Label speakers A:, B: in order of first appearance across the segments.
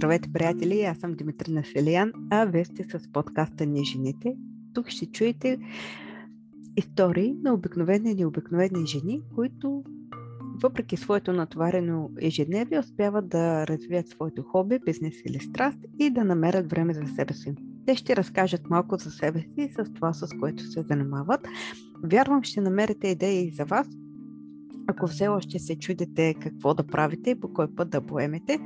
A: Здравейте, приятели! Аз съм Димитрина Селиян, а вие сте с подкаста Ни жените. Тук ще чуете истории на обикновени и необикновени жени, които въпреки своето натоварено ежедневие успяват да развият своето хоби, бизнес или страст и да намерят време за себе си. Те ще разкажат малко за себе си и с това, с което се занимават. Вярвам, ще намерите идеи за вас, ако все още се чудите какво да правите и по кой път да поемете,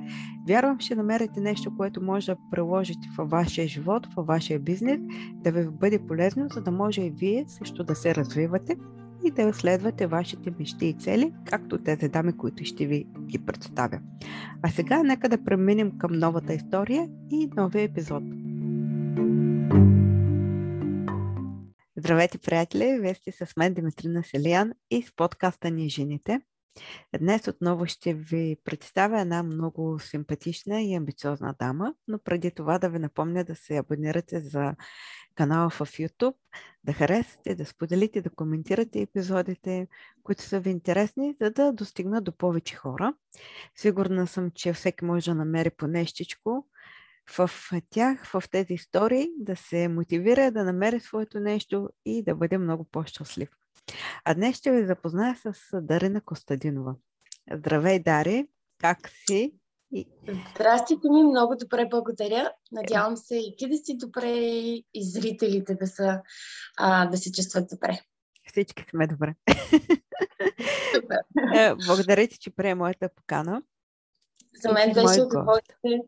A: вярвам, ще намерите нещо, което може да приложите във вашия живот, във вашия бизнес, да ви бъде полезно, за да може и вие също да се развивате и да следвате вашите мечти и цели, както тези дами, които ще ви ги представя. А сега нека да преминем към новата история и новия епизод. Здравейте, приятели! Вие сте с мен Димитрина Селиян и с подкаста Ни жените. Днес отново ще ви представя една много симпатична и амбициозна дама, но преди това да ви напомня да се абонирате за канала в YouTube, да харесате, да споделите, да коментирате епизодите, които са ви интересни, за да достигнат до повече хора. Сигурна съм, че всеки може да намери по нещичко, в тях, в тези истории, да се мотивира да намери своето нещо и да бъде много по-щастлив. А днес ще ви запозная с Дарина Костадинова. Здравей, Дари! Как си?
B: И... Ми много добре, благодаря. Надявам се и ти да си добре и зрителите да, са, а, да се чувстват добре.
A: Всички сме добре. Супер. Е, благодаря ти, че прие моята покана.
B: За мен беше удоволствие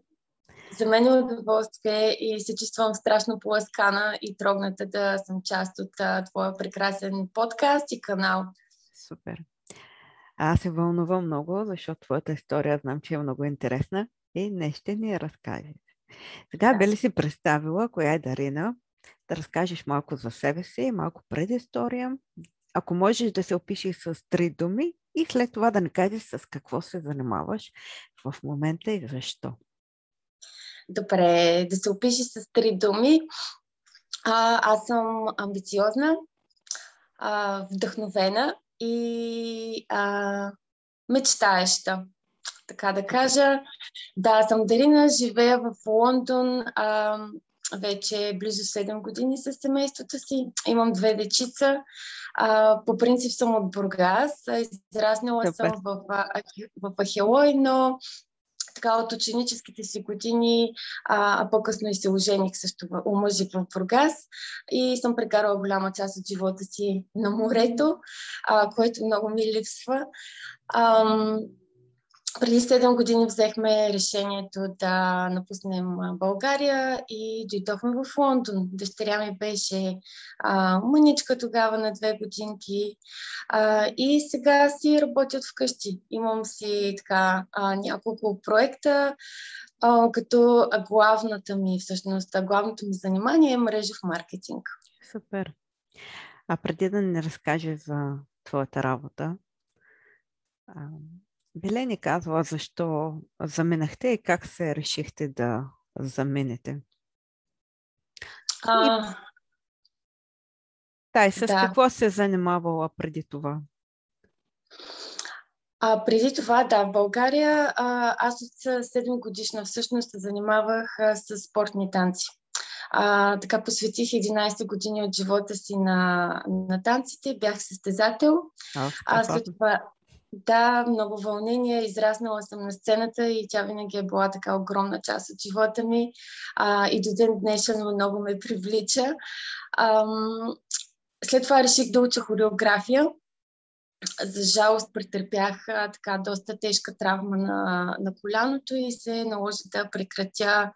B: за мен е удоволствие и се чувствам страшно поласкана и трогната да съм част от а, твоя прекрасен подкаст и канал.
A: Супер. Аз се вълнувам много, защото твоята история знам, че е много интересна и не ще ни я разкажеш. Сега да. би ли си представила коя е Дарина? Да разкажеш малко за себе си, малко предистория. Ако можеш да се опишеш с три думи и след това да не кажеш с какво се занимаваш в момента и защо.
B: Добре, да се опиши с три думи. А, аз съм амбициозна, а, вдъхновена и а, мечтаеща. Така да кажа. Да, съм Дарина, живея в Лондон а, вече близо 7 години с семейството си. Имам две дечица. А, по принцип съм от Бургас. Израснала съм в, в Ахелой, но така от ученическите си години, а, по-късно и се ожених също, омъжих в Бургас и съм прекарала голяма част от живота си на морето, а, което много ми липсва. Ам, преди 7 години взехме решението да напуснем България и дойдохме в Лондон. Дъщеря ми беше а, мъничка тогава на две годинки а, и сега си работят вкъщи. Имам си така а, няколко проекта, а, като главната ми, всъщност, главното ми занимание е мрежов маркетинг.
A: Супер. А преди да не разкажеш за твоята работа, Беле ни казва защо заминахте и как се решихте да замените. А... И... С да. какво се занимавала преди това?
B: А, преди това, да, в България а, аз от 7 годишна всъщност се занимавах а, с спортни танци. А, така посветих 11 години от живота си на, на танците, бях състезател. А, а след това да, много вълнение. Израснала съм на сцената и тя винаги е била така огромна част от живота ми. А, и до ден днешен много ме привлича. Ам, след това реших да уча хореография. За жалост претърпях а, така доста тежка травма на, на коляното и се наложи да прекратя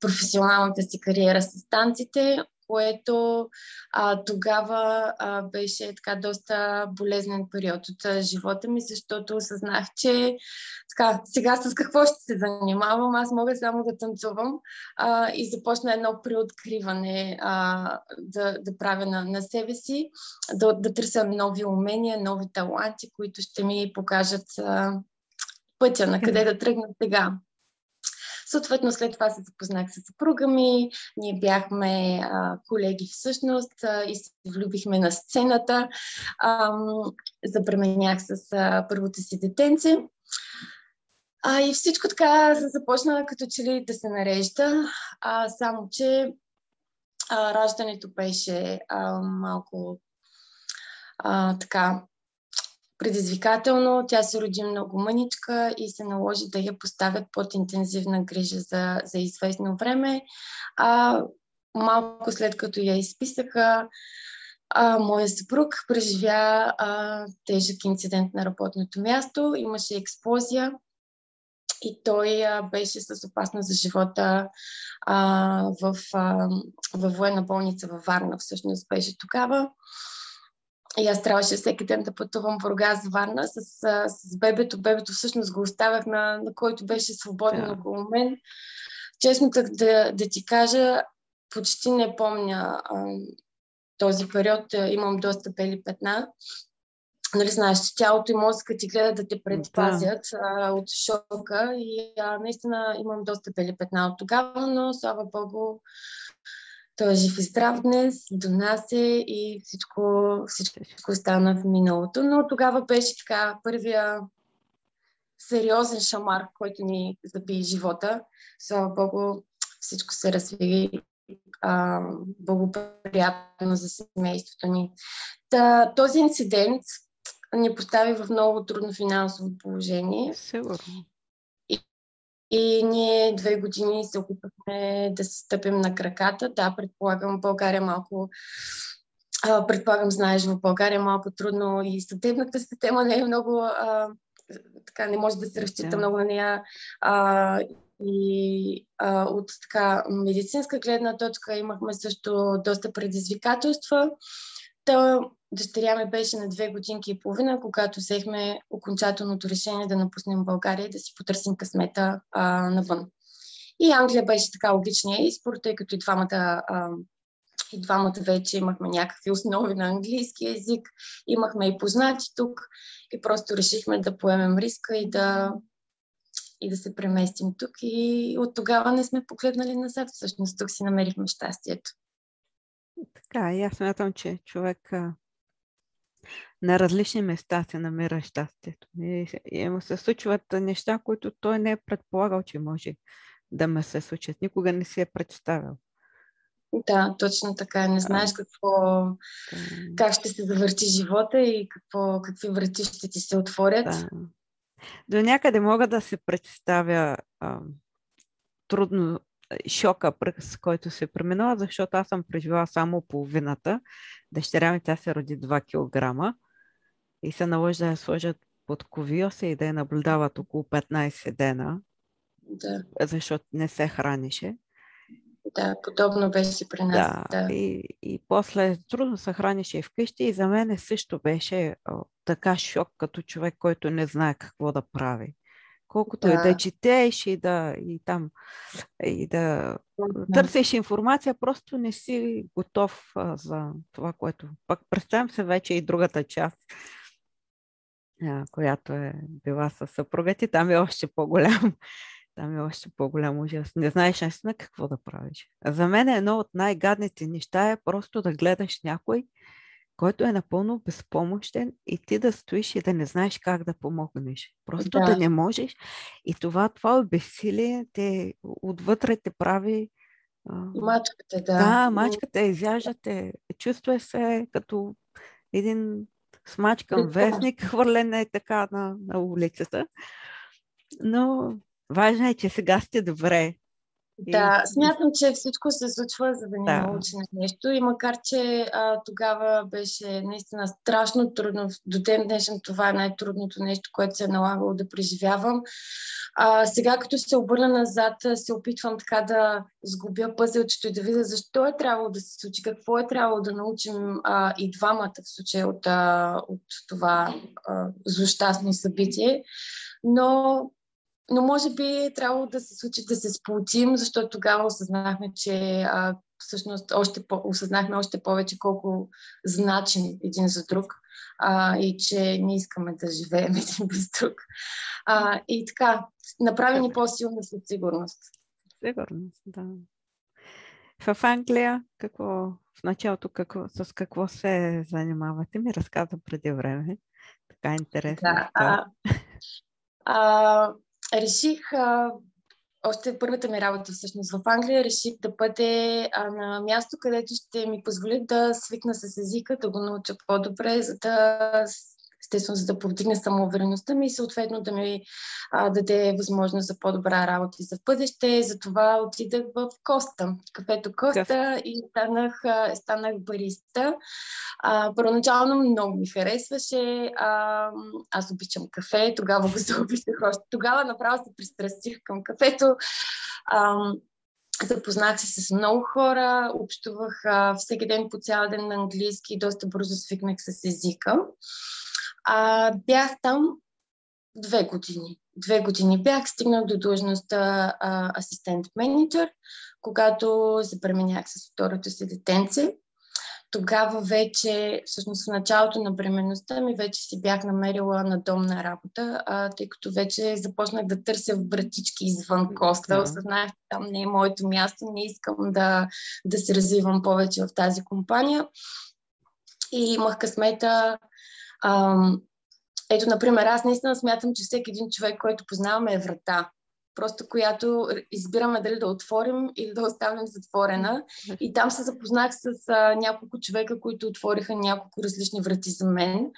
B: професионалната си кариера с танците което а, тогава а, беше така доста болезнен период от а, живота ми, защото осъзнах, че така, сега с какво ще се занимавам, аз мога само да танцувам а, и започна едно преоткриване а, да, да правя на, на себе си, да, да търся нови умения, нови таланти, които ще ми покажат а, пътя на къде да тръгна сега. Съответно, след това се запознах с съпруга ми. Ние бяхме а, колеги всъщност а, и се влюбихме на сцената. А, забременях с а, първото си детенце. А, и всичко така започна като че ли да се нарежда, а, само че а, раждането беше а, малко а, така предизвикателно. Тя се роди много мъничка и се наложи да я поставят под интензивна грижа за, за известно време. А, малко след като я изписаха, а, моя съпруг преживя а, тежък инцидент на работното място. Имаше експлозия и той а, беше с опасност за живота а, в, а, в военна болница във Варна. Всъщност беше тогава. И аз трябваше всеки ден да пътувам в Бургас, Варна с, с бебето. Бебето всъщност го оставях на, на който беше свободен yeah. около мен. Честно так да, да ти кажа, почти не помня а, този период. Имам доста бели петна. Нали, знаеш, че тялото и мозъка ти гледат да те предпазят а, от шока и а, наистина имам доста бели петна от тогава, но слава богу, той е жив и здрав днес, донася и всичко, всичко стана в миналото. Но тогава беше така първия сериозен шамар, който ни заби живота. Слава Богу, всичко се разви а, благоприятно за семейството ни. Та, този инцидент ни постави в много трудно финансово положение.
A: Сигурно.
B: И ние две години се опитахме да се стъпим на краката. Да, предполагам, България малко предполагам, знаеш, в България малко трудно и съдебната система не е много, а, така, не може да се разчита много на нея. А, и а, от така медицинска гледна точка имахме също доста предизвикателства. Та, дъщеря ми беше на две годинки и половина, когато взехме окончателното решение да напуснем България и да си потърсим късмета а, навън. И Англия беше така логичния избор, тъй като и двамата, а, и двамата вече имахме някакви основи на английски язик, имахме и познати тук и просто решихме да поемем риска и да, и да се преместим тук. И от тогава не сме погледнали назад. Всъщност тук си намерихме щастието.
A: Така, и аз смятам, че човек на различни места се намира щастието. И, и му се случват неща, които той не е предполагал, че може да ме се случат. Никога не си е представил.
B: Да, точно така. Не знаеш какво, как ще се завърти живота и какво, какви врати ще ти се отворят. Да.
A: До някъде мога да се представя а, трудно шока, през който се преминава, защото аз съм преживяла само половината. Дъщеря ми тя се роди 2 кг и се наложи да я сложат под ковиоса и да я наблюдават около 15 дена,
B: да.
A: защото не се хранише.
B: Да, подобно беше при нас. Да, да.
A: И, и после трудно се хранише и вкъщи и за мен също беше така шок като човек, който не знае какво да прави колкото да. и да четеш и да, и там, и да, да търсиш информация, просто не си готов а, за това, което... Пак представям се вече и другата част, която е била със съпруга ти, там е още по-голям. Там е още по-голям ужас. Не знаеш наистина какво да правиш. За мен е едно от най-гадните неща е просто да гледаш някой, който е напълно безпомощен и ти да стоиш и да не знаеш как да помогнеш. Просто да, да не можеш. И това, това е безсилие те отвътре те прави...
B: Мачката, да.
A: Да, мачката изяждате. Чувстваш се като един смачкан вестник, хвърлен е така на, на улицата. Но важно е, че сега сте добре.
B: Да, смятам, че всичко се случва, за да ни да. научи на нещо. И макар, че а, тогава беше наистина страшно трудно, до ден днешен това е най-трудното нещо, което се е налагало да преживявам. А, сега, като се обърна назад, се опитвам така да сгубя пъзелчето и да видя защо е трябвало да се случи, какво е трябвало да научим а, и двамата в случая от, а, от това а, злощастно събитие. Но но може би е трябвало да се случи да се сполучим, защото тогава осъзнахме, че а, всъщност още по- осъзнахме още повече колко значим един за друг а, и че не искаме да живеем един без друг. А, и така, направи ни по-силни със сигурност.
A: сигурно, да. В Англия, какво, в началото какво, с какво се занимавате? Ми разказа преди време. Така интересно. Да, а,
B: а, реших а, още първата ми работа всъщност в Англия реших да бъде а, на място, където ще ми позволи да свикна с езика, да го науча по-добре, за да естествено, за да повдигне самоувереността ми и съответно да ми а, даде възможност за по-добра работа за бъдеще. Затова отидах в Коста, кафето Коста и станах, станах бариста. А, първоначално много ми харесваше. А, аз обичам кафе, тогава го заобичах още. Тогава направо се пристрастих към кафето. А, Запознах се с много хора, общувах а, всеки ден по цял ден на английски и доста бързо свикнах с езика. А, бях там две години. Две години бях, стигнах до длъжността асистент-менеджер, когато се пременях с второто си детенце. Тогава вече, всъщност в началото на бременността ми, вече си бях намерила на домна работа, а, тъй като вече започнах да търся вратички извън коста. Осъзнах, че там не е моето място, не искам да, да се развивам повече в тази компания. И имах късмета Ам, ето, например, аз наистина смятам, че всеки един човек, който познаваме е врата. Просто която избираме дали да отворим или да оставим затворена. И там се запознах с а, няколко човека, които отвориха няколко различни врати за мен.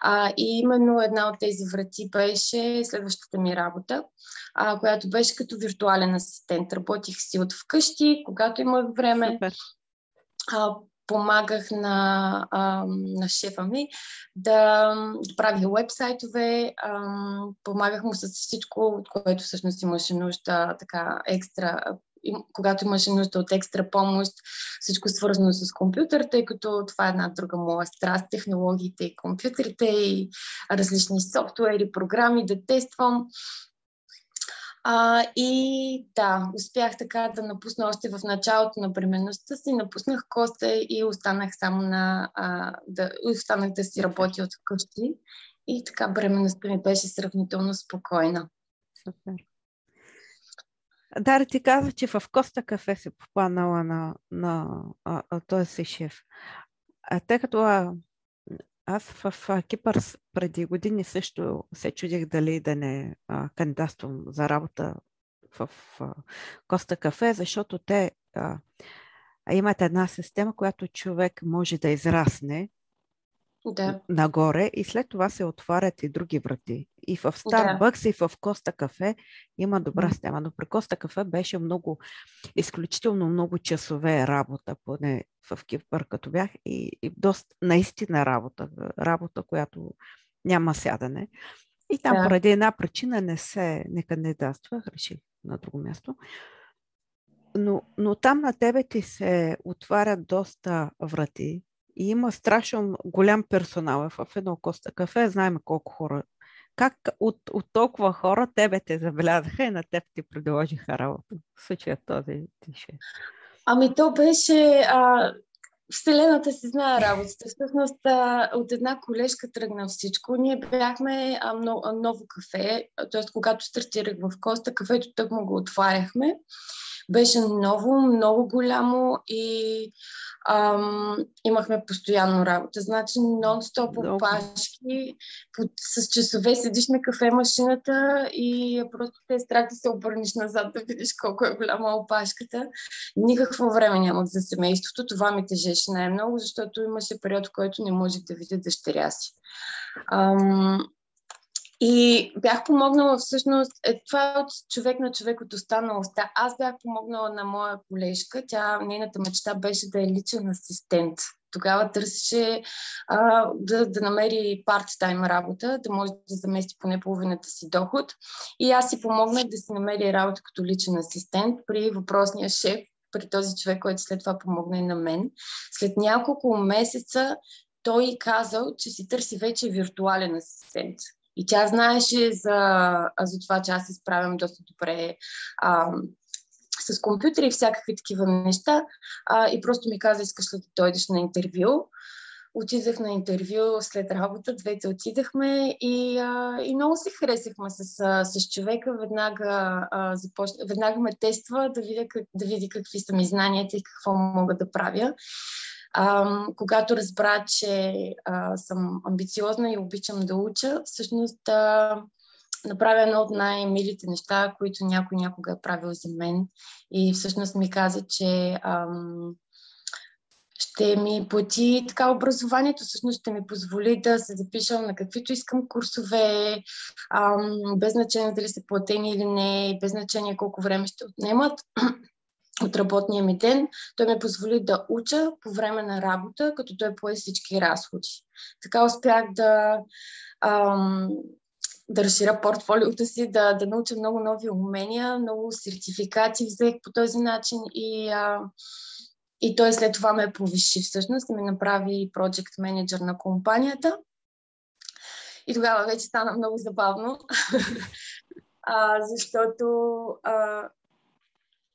B: А, и именно една от тези врати беше следващата ми работа, а, която беше като виртуален асистент. Работих си от вкъщи, когато имах време. Супер. А, помагах на, а, на шефа ми да, да прави вебсайтове, а, помагах му с всичко, от което всъщност имаше нужда така екстра, когато имаше нужда от екстра помощ, всичко свързано с компютър, тъй като това е една друга моя страст, технологиите и компютрите и различни софтуери, програми да тествам. А, и да, успях така да напусна още в началото на бременността си, напуснах коста и останах само на, а, да, останах да си работя от къщи. И така бременността ми беше сравнително спокойна. Супер.
A: Дара, ти каза, че в Коста кафе се попаднала на, на а, а, този си шеф. А тъй като аз в Кипър преди години също се чудих дали да не а, кандидатствам за работа в а, Коста Кафе, защото те а, имат една система, която човек може да израсне да. нагоре и след това се отварят и други врати. И в Starbucks, да. и в Коста кафе има добра система, но при Коста кафе беше много, изключително много часове работа, поне в Кипър, като бях, и, и доста наистина работа, работа, която няма сядане. И там да. поради една причина не се не кандидатствах, реших на друго място. Но, но там на тебе ти се отварят доста врати, и има страшно голям персонал в едно Коста кафе. Знаем колко хора. Как от, от толкова хора тебе те забелязаха и на теб ти предложиха работа? В случая този тише.
B: Ами то беше... А, Вселената си знае работата. Всъщност от една колежка тръгна всичко. Ние бяхме а, но, ново кафе, т.е. когато стартирах в Коста, кафето тък му го отваряхме. Беше ново, много голямо и ам, имахме постоянно работа. Значи нон-стоп опашки, под, с часове седиш на кафе машината и просто те страх да се обърнеш назад да видиш колко е голяма опашката. Никакво време нямах за семейството. Това ми тежеше най-много, защото имаше период, в който не можех да видя дъщеря си. Ам, и бях помогнала всъщност, е, това е от човек на човек от останалостта. Аз бях помогнала на моя колежка, тя, нейната мечта беше да е личен асистент. Тогава търсеше а, да, да намери парт-тайм работа, да може да замести поне половината си доход. И аз си помогнах да си намери работа като личен асистент при въпросния шеф, при този човек, който след това помогна и на мен. След няколко месеца той казал, че си търси вече виртуален асистент. И тя знаеше за, за това, че аз се справям доста добре а, с компютъри и всякакви такива неща. А, и просто ми каза, искаш ли да дойдеш на интервю. отидах на интервю след работа, двете отидахме и, а, и много се харесахме с, с човека. Веднага, а, започна, веднага ме тества да, видя, как, да види какви са ми знанията и какво мога да правя. А, когато разбра, че а, съм амбициозна и обичам да уча, всъщност а, направя едно от най-милите неща, които някой някога е правил за мен. И всъщност ми каза, че ам, ще ми плати така образованието, всъщност ще ми позволи да се запиша на каквито искам курсове, ам, без значение дали са платени или не, без значение колко време ще отнемат от работния ми ден. Той ми позволи да уча по време на работа, като той пое всички разходи. Така успях да ам, да разширя портфолиото си, да, да науча много нови умения, много сертификати взех по този начин и, а, и той след това ме повиши всъщност и ме направи project менеджер на компанията. И тогава вече стана много забавно, а, защото а,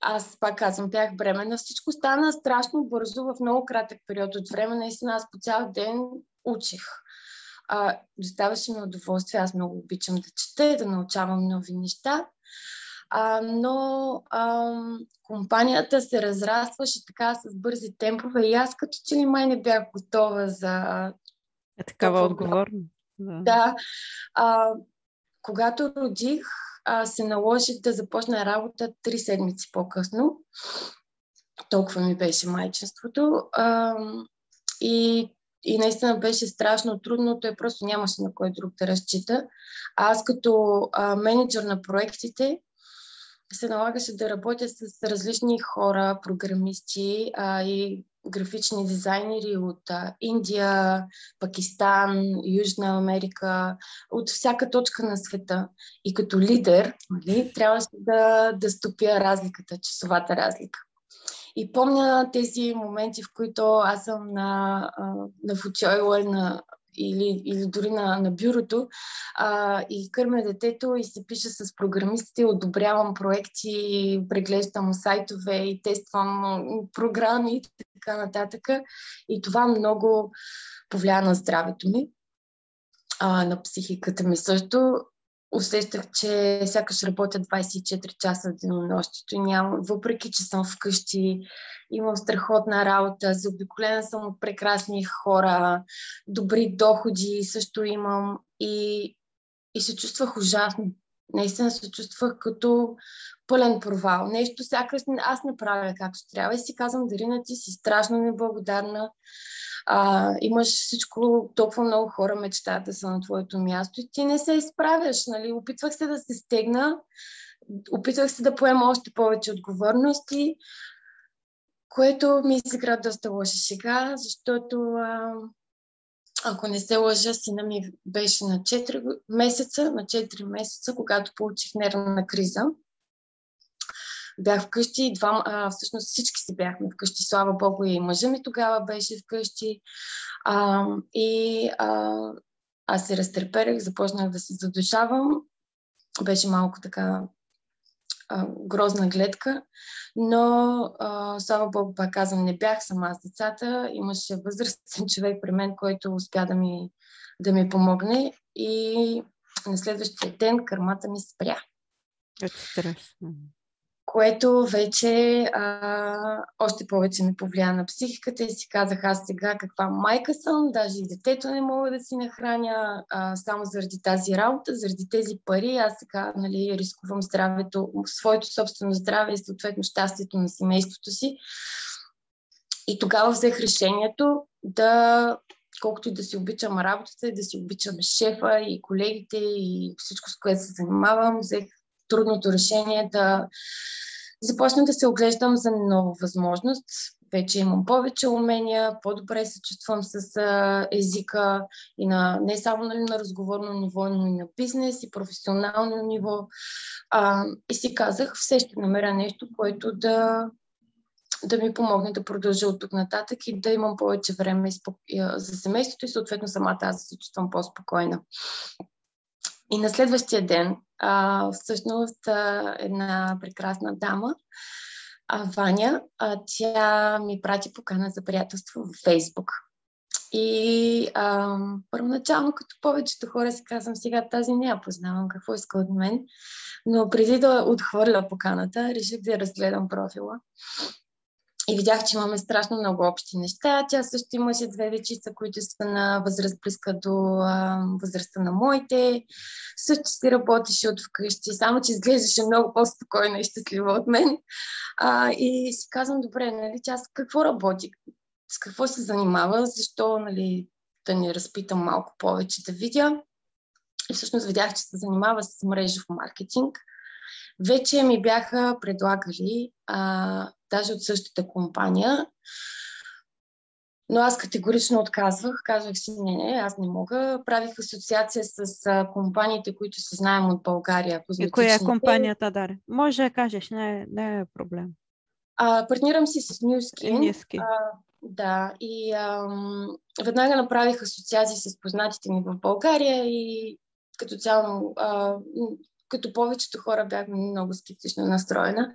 B: аз пак казвам, бях бременна. Всичко стана страшно бързо в много кратък период от време. Наистина аз по цял ден учих а, доставаше ми удоволствие. Аз много обичам да чета, да научавам нови неща. А, но а, компанията се разрастваше така с бързи темпове и аз като че ли май не бях готова за...
A: Е такава отговорност.
B: Да. да. А, когато родих, а, се наложи да започна работа три седмици по-късно. Толкова ми беше майчинството. А, и и наистина беше страшно трудно, той просто нямаше на кой друг да разчита. А аз като а, менеджер на проектите се налагаше да работя с различни хора, програмисти а, и графични дизайнери от Индия, Пакистан, Южна Америка, от всяка точка на света. И като лидер нали, трябваше да, да стопя разликата, часовата разлика. И помня тези моменти, в които аз съм на, на фучойла на, или, или дори на, на бюрото. А, и кърмя детето и се пиша с програмистите, одобрявам проекти, преглеждам сайтове и тествам програми и така нататък. И това много повлия на здравето ми, а, на психиката ми също усещах, че сякаш работя 24 часа в денонощието и нямам, въпреки че съм вкъщи, имам страхотна работа, заобиколена съм от прекрасни хора, добри доходи също имам и, и се чувствах ужасно. Наистина се чувствах като пълен провал. Нещо сякаш аз не правя както трябва и си казвам, Дарина, ти си страшно неблагодарна а, имаш всичко, толкова много хора мечтаят да са на твоето място и ти не се изправяш. Нали? Опитвах се да се стегна, опитвах се да поема още повече отговорности, което ми изигра доста лоша шега, защото а, ако не се лъжа, сина ми беше на 4 месеца, на 4 месеца, когато получих нервна криза бях вкъщи и два, а, всъщност всички си бяхме вкъщи, слава Богу, и мъжа ми тогава беше вкъщи. А, и а, аз се разтърперех, започнах да се задушавам. Беше малко така грозна гледка, но а, слава Богу, пак казвам, не бях сама с децата. Имаше възрастен човек при мен, който успя да ми, да ми помогне и на следващия ден кърмата ми спря.
A: Ето страшно
B: което вече а, още повече ми повлия на психиката и си казах аз сега каква майка съм, даже и детето не мога да си нахраня а, само заради тази работа, заради тези пари. Аз сега нали, рискувам здравето, своето собствено здраве и съответно щастието на семейството си. И тогава взех решението да, колкото и да си обичам работата, и да си обичам шефа и колегите и всичко, с което се занимавам, взех трудното решение да започна да се оглеждам за нова възможност. Вече имам повече умения, по-добре се чувствам с езика и на, не само нали, на разговорно ниво, но и на бизнес и професионално ниво. А, и си казах, все ще намеря нещо, което да, да ми помогне да продължа от тук нататък и да имам повече време за семейството и съответно самата аз се чувствам по-спокойна. И на следващия ден, а, всъщност, а, една прекрасна дама, а, Ваня, а, тя ми прати покана за приятелство в Фейсбук. И а, първоначално, като повечето хора си казвам, сега тази не я познавам, какво иска от мен. Но преди да отхвърля поканата, реших да я разгледам профила. И видях, че имаме страшно много общи неща. Тя също имаше две дечица, които са на възраст близка до а, възрастта на моите. Също си работеше от вкъщи, само че изглеждаше много по-спокойна и щастлива от мен. А, и си казвам, добре, нали, тя с какво работи? С какво се занимава? Защо нали, да ни разпитам малко повече да видя? И всъщност видях, че се занимава с мрежов маркетинг. Вече ми бяха предлагали, а, даже от същата компания, но аз категорично отказвах. Казвах си, не, не, аз не мога. Правих асоциация с а, компаниите, които се знаем от България.
A: И коя е компанията, Даре? Може да кажеш, не, не е проблем.
B: А, партнирам си с Newskin.
A: Newskin.
B: А, да, и ам, веднага направих асоциации с познатите ми в България и като цяло, а, като повечето хора бях много скептично настроена.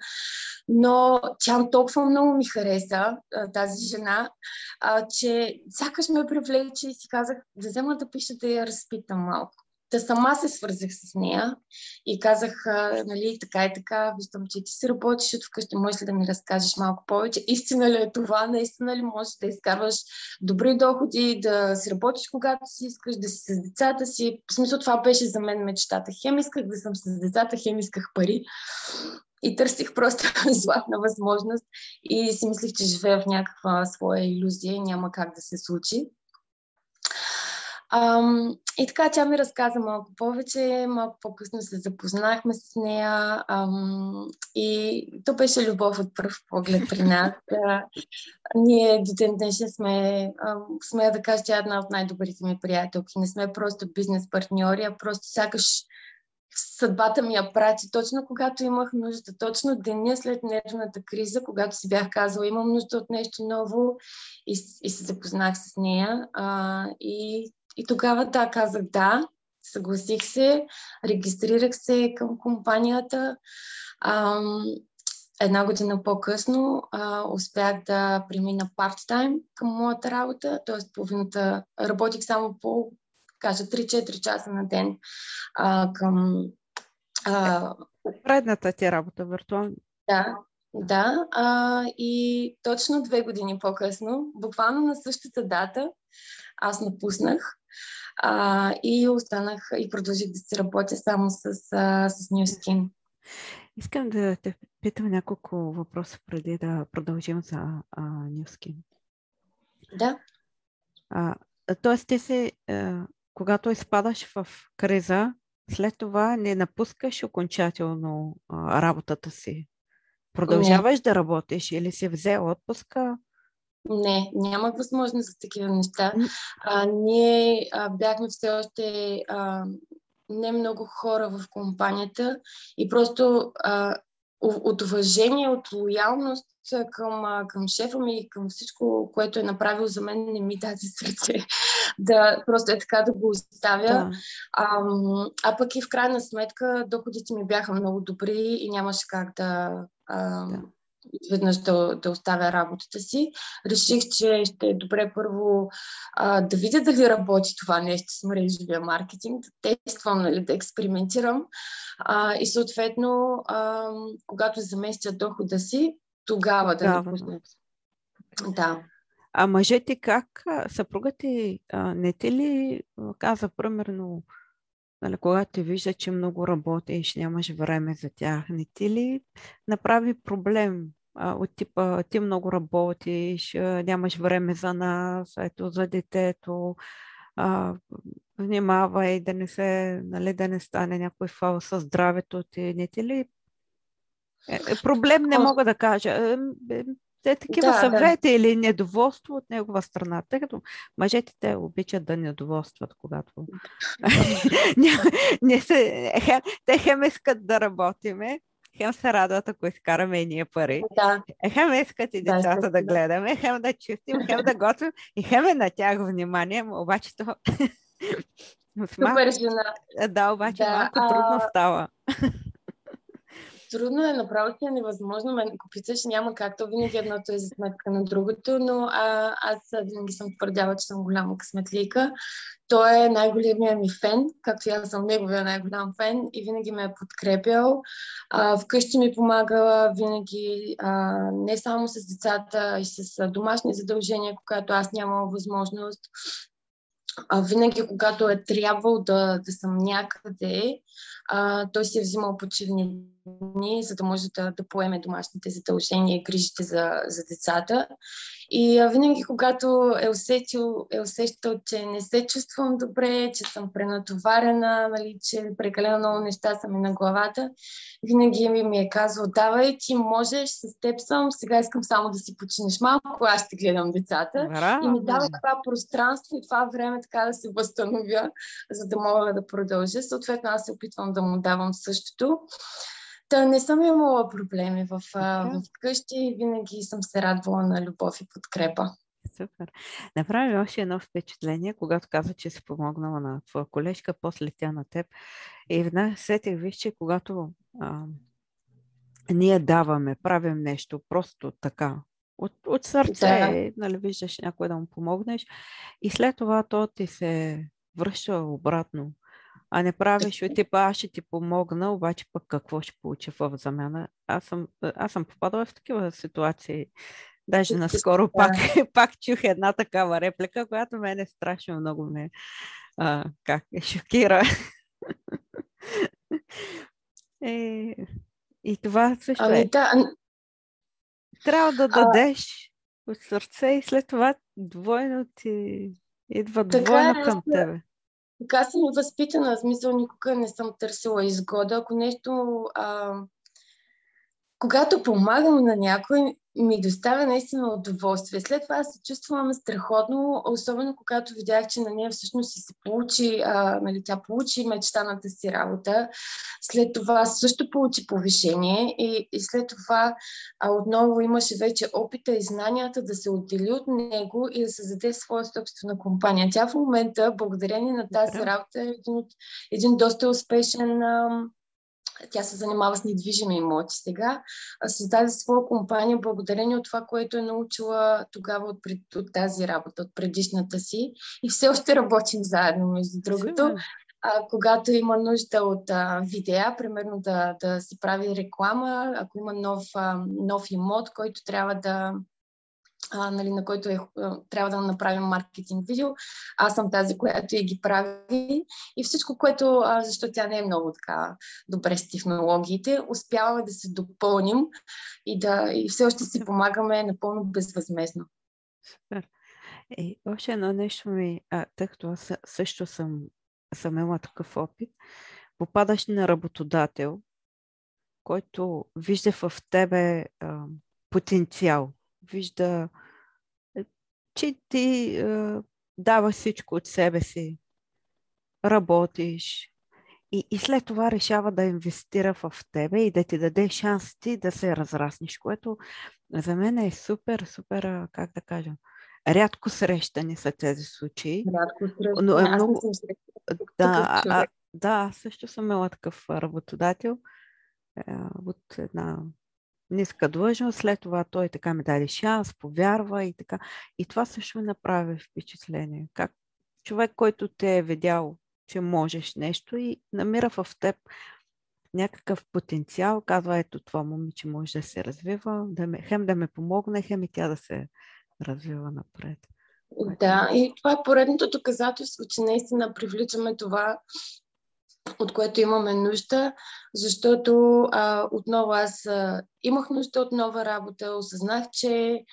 B: Но тя толкова много ми хареса, тази жена, че сякаш ме привлече и си казах да взема да пиша да я разпитам малко. Та сама се свързах с нея и казах, нали, така и така, виждам, че ти си работиш от вкъщи, можеш ли да ми разкажеш малко повече? Истина ли е това? Наистина ли можеш да изкарваш добри доходи, да си работиш когато си искаш, да си с децата си? В смисъл това беше за мен мечтата. Хем исках да съм с децата, хем исках пари. И търсих просто златна възможност и си мислих, че живея в някаква своя иллюзия и няма как да се случи. Ам, и така тя ми разказа малко повече, малко по-късно се запознахме с нея ам, и то беше любов от първ поглед при нас. А, ние до ден днешен сме, ам, смея да кажа, тя е една от най-добрите ми приятелки. Не сме просто бизнес партньори, а просто сякаш съдбата ми я прати точно когато имах нужда, точно деня след нервната криза, когато си бях казала, имам нужда от нещо ново и, и се запознах с нея. А, и и тогава да, казах да, съгласих се, регистрирах се към компанията. Ам, една година по-късно а, успях да премина парт-тайм към моята работа, т.е. половината работих само по, кажа, 3-4 часа на ден а, към...
A: А, Предната ти работа, виртуално.
B: Да, да. А, и точно две години по-късно, буквално на същата дата, аз напуснах а, и останах и продължих да се работя само с, а, с New Skin.
A: Искам да те питам няколко въпроса преди да продължим за а, New Skin.
B: Да.
A: А, тоест ти си, а, когато изпадаш в криза, след това не напускаш окончателно а, работата си. Продължаваш не. да работиш или си взел отпуска?
B: Не, нямах възможност за такива неща. А, ние а, бяхме все още а, не много хора в компанията и просто а, от уважение, от лоялност към, към шефа ми и към всичко, което е направил за мен, не ми даде сърце да просто е така да го оставя. Да. А, а пък и в крайна сметка доходите ми бяха много добри и нямаше как да, а, да изведнъж да, да оставя работата си. Реших, че ще е добре първо а, да видя дали работи това нещо с мрежовия маркетинг, да тествам, нали, да експериментирам а, и съответно, а, когато заместя дохода си, тогава да напусна. Да.
A: А мъжете как? Съпруга ти не ти ли каза, примерно, нали, когато ти вижда, че много работиш, нямаш време за тях, не ти ли направи проблем а, от типа ти много работиш, а, нямаш време за нас, ето за детето, а, внимавай да не се, нали, да не стане някой фал със здравето ти, не ти ли? Е, е, проблем не мога да кажа. Те такива да, съвети да. или недоволство от негова страна, тъй като мъжете те обичат да недоволстват, когато не, не се, хем, те хем искат да работиме, хем се радват, ако изкараме и ние пари.
B: Да.
A: Хем искат и децата да, да гледаме, хем да чистим, хем да готвим и хем е на тях внимание, обаче то...
B: Супер жена.
A: Да, обаче да, малко а... трудно става.
B: Трудно е, направо е невъзможно. Мен, ако питаш, няма как. То винаги едното е за сметка на другото, но а, аз винаги съм твърдяла, че съм голяма късметлика. Той е най-големия ми фен, както и аз съм неговия най-голям фен и винаги ме е подкрепял. А, вкъщи ми помагала винаги а, не само с децата, и с домашни задължения, когато аз нямам възможност. А, винаги, когато е трябвало да, да съм някъде, а, той си е взимал почивни дни, за да може да, да поеме домашните задължения и грижите за, за децата. И а, винаги, когато е усетил, е усещал, че не се чувствам добре, че съм пренатоварена, нали, че прекалено много неща са ми на главата, винаги ми, ми е казвал, давай, ти можеш, с теб съм, сега искам само да си починеш малко, аз ще гледам децата.
A: Браво.
B: И ми дава това пространство и това време така да се възстановя, за да мога да продължа. Съответно, аз се опитвам да му давам същото. Та не съм имала проблеми в, в къщи. Винаги съм се радвала на любов и подкрепа.
A: Супер. Направи още едно впечатление, когато каза, че си помогнала на твоя колежка, после тя на теб. И веднага сетих, виж, че когато а, ние даваме, правим нещо просто така, от, от сърце, да. нали, виждаш някой да му помогнеш и след това то ти се връща обратно а не правиш от типа аз ще ти помогна, обаче пък какво ще получа в замяна. Аз съм, аз съм попадала в такива ситуации. Даже наскоро пак, пак чух една такава реплика, която мене страшно много ме а, как е, шокира. е, и това също ами, е. Да. Трябва да дадеш а... от сърце и след това двойно ти идва двойно е, към тебе.
B: Така съм и възпитана, в смисъл никога не съм търсила изгода. Ако нещо, а, когато помагам на някой, ми доставя наистина удоволствие. След това се чувствам страхотно, особено когато видях, че на нея всъщност си се получи, а, нали, тя получи мечтаната си работа. След това също получи повишение и, и след това а, отново имаше вече опита и знанията да се отдели от него и да създаде своя собствена компания. Тя в момента, благодарение на тази работа, е един, един доста успешен а, тя се занимава с недвижими имоти сега, създаде своя компания благодарение от това, което е научила тогава от, пред, от тази работа, от предишната си. И все още работим заедно, между другото. А, когато има нужда от а, видеа, примерно да, да се прави реклама, ако има нов, а, нов имот, който трябва да, а, нали, на който е, трябва да направим маркетинг видео. Аз съм тази, която я ги прави. И всичко, което, а, защото тя не е много така добре с технологиите, успяваме да се допълним и, да, и все още си помагаме напълно безвъзмезно.
A: И още едно нещо ми, тъй като аз също съм, съм имала такъв опит, попадаш на работодател, който вижда в тебе а, потенциал вижда, е, че ти е, дава всичко от себе си, работиш и, и след това решава да инвестира в тебе и да ти даде шанс ти да се разраснеш, което за мен е супер, супер, как да кажа, рядко срещани са тези случаи.
B: Рядко срещани. Но е много...
A: Да, а, да, също съм имала такъв работодател е, от една ниска длъжност, след това той така ми даде шанс, повярва и така. И това също ми направи впечатление. Как човек, който те е видял, че можеш нещо и намира в теб някакъв потенциал, казва, ето това момиче може да се развива, да ме, хем да ме помогне, хем и тя да се развива напред.
B: Да, и това е поредното доказателство, че наистина привличаме това от което имаме нужда, защото а, отново аз а, имах нужда от нова работа, осъзнах, че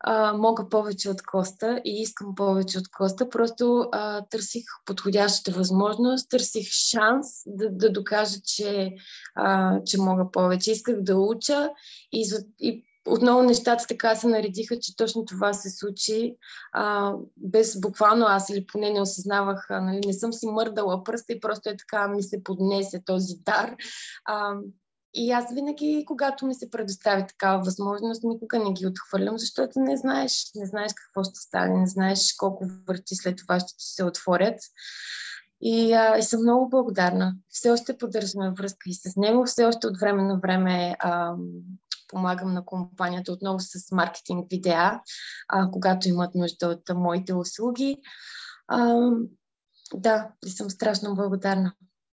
B: а, мога повече от Коста и искам повече от Коста. Просто а, търсих подходящата възможност, търсих шанс да, да докажа, че, а, че мога повече. Исках да уча и, и отново нещата така се наредиха, че точно това се случи. А, без буквално аз или поне не осъзнавах, нали, не съм си мърдала пръста и просто е така ми се поднесе този дар. А, и аз винаги, когато ми се предостави такава възможност, никога не ги отхвърлям, защото не знаеш, не знаеш какво ще стане, не знаеш колко врати след това ще се отворят. И, а, и съм много благодарна. Все още поддържаме връзка и с него. Все още от време на време а, помагам на компанията отново с маркетинг видеа, а, когато имат нужда от моите услуги. А, да, и съм страшно благодарна.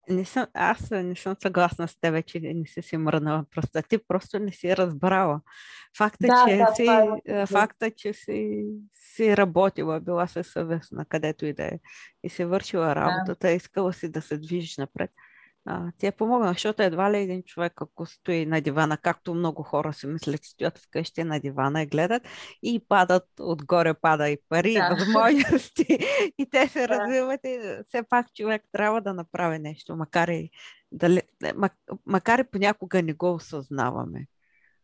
A: Не съм, аз не съм съгласна с тебе, че не си си мръднала. Просто ти просто не си разбрала. Факта, да, че, да, си, е... факта че си, си работила, била се съвестна, където и да е, и си вършила работата, да. искала си да се движиш напред а, е помогна, защото едва ли един човек, ако стои на дивана, както много хора си мислят, стоят вкъщи на дивана и гледат и падат, отгоре пада и пари, да. възможности, и те се да. развиват и все пак човек трябва да направи нещо, макар и, дали, макар и понякога не го осъзнаваме.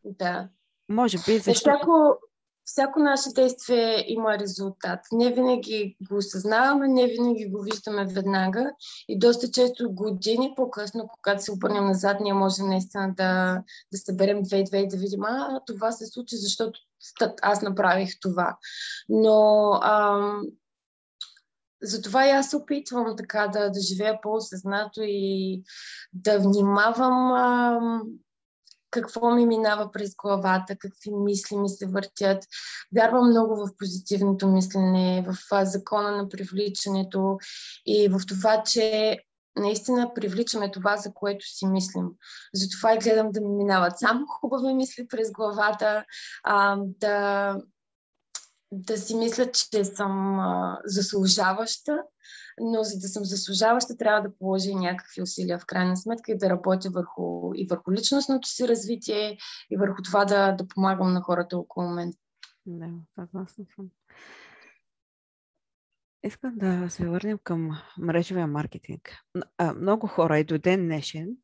B: Да.
A: Може би,
B: защото... Всяко, всяко наше действие има резултат. Не винаги го осъзнаваме, не винаги го виждаме веднага и доста често години по-късно, когато се обърнем назад, ние можем наистина да, да съберем две и две и да видим, а това се случи, защото аз направих това. Но ам, затова и аз се опитвам така да, да живея по-осъзнато и да внимавам ам, какво ми минава през главата, какви мисли ми се въртят. Вярвам много в позитивното мислене, в закона на привличането и в това, че наистина привличаме това, за което си мислим. Затова и гледам да ми минават само хубави мисли през главата, а, да, да си мисля, че съм а, заслужаваща но за да съм заслужаваща, трябва да положа някакви усилия в крайна сметка и да работя върху, и върху личностното си развитие, и върху това да, да помагам на хората около мен.
A: Да, съгласна съм. Искам да се върнем към мрежовия маркетинг. Много хора и до ден днешен,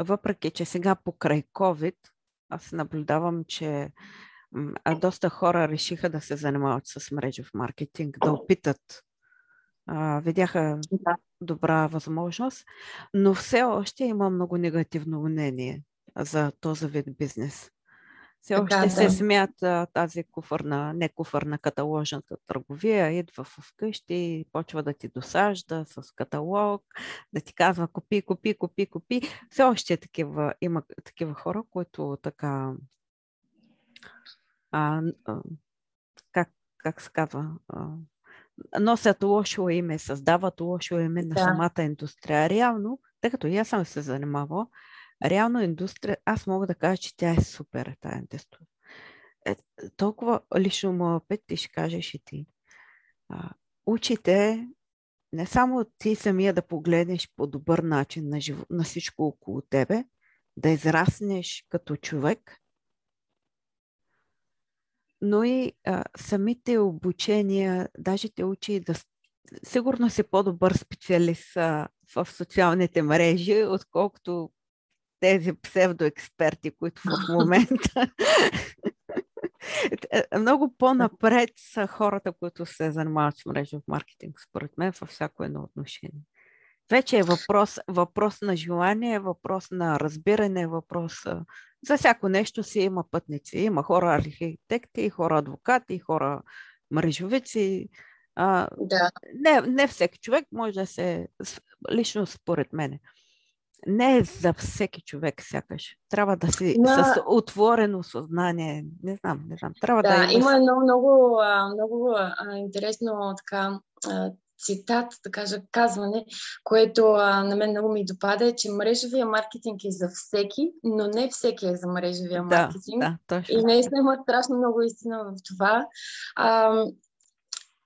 A: въпреки че сега покрай COVID, аз наблюдавам, че доста хора решиха да се занимават с мрежов маркетинг, да опитат а, видяха да. добра възможност, но все още има много негативно мнение за този вид бизнес. Все така, още да. се смята тази куфърна, не куфърна каталожната търговия, идва вкъщи, почва да ти досажда с каталог, да ти казва купи, купи, купи, купи. Все още такива, има такива хора, които така а, а, как, как се казва, а, носят лошо име, създават лошо име да. на самата индустрия. Реално, тъй като и аз съм се занимавала, реално индустрия, аз мога да кажа, че тя е супер, тази индустрия. Е, толкова лично моят опит, ти ще кажеш и ти. А, учите не само ти самия да погледнеш по добър начин на, живо, на всичко около тебе, да израснеш като човек, но и а, самите обучения, даже те учи да сигурно си по-добър специалист а, в социалните мрежи, отколкото тези псевдоексперти, които в момента е, много по-напред са хората, които се занимават с мрежов маркетинг, според мен, във всяко едно отношение. Вече е въпрос, въпрос на желание, въпрос на разбиране, въпрос за всяко нещо си има пътници. Има хора архитекти, хора адвокати, хора мрежовици. А, да. не, не всеки човек може да се, лично според мене, не е за всеки човек сякаш. Трябва да си Но... с отворено съзнание. Не знам, не знам. Трябва да,
B: да има много, много, много интересно така цитат, да кажа, казване, което а, на мен много ми допада, е, че мрежовия маркетинг е за всеки, но не всеки е за мрежовия да, маркетинг.
A: Да, точно.
B: И наистина има страшно много истина в това. А,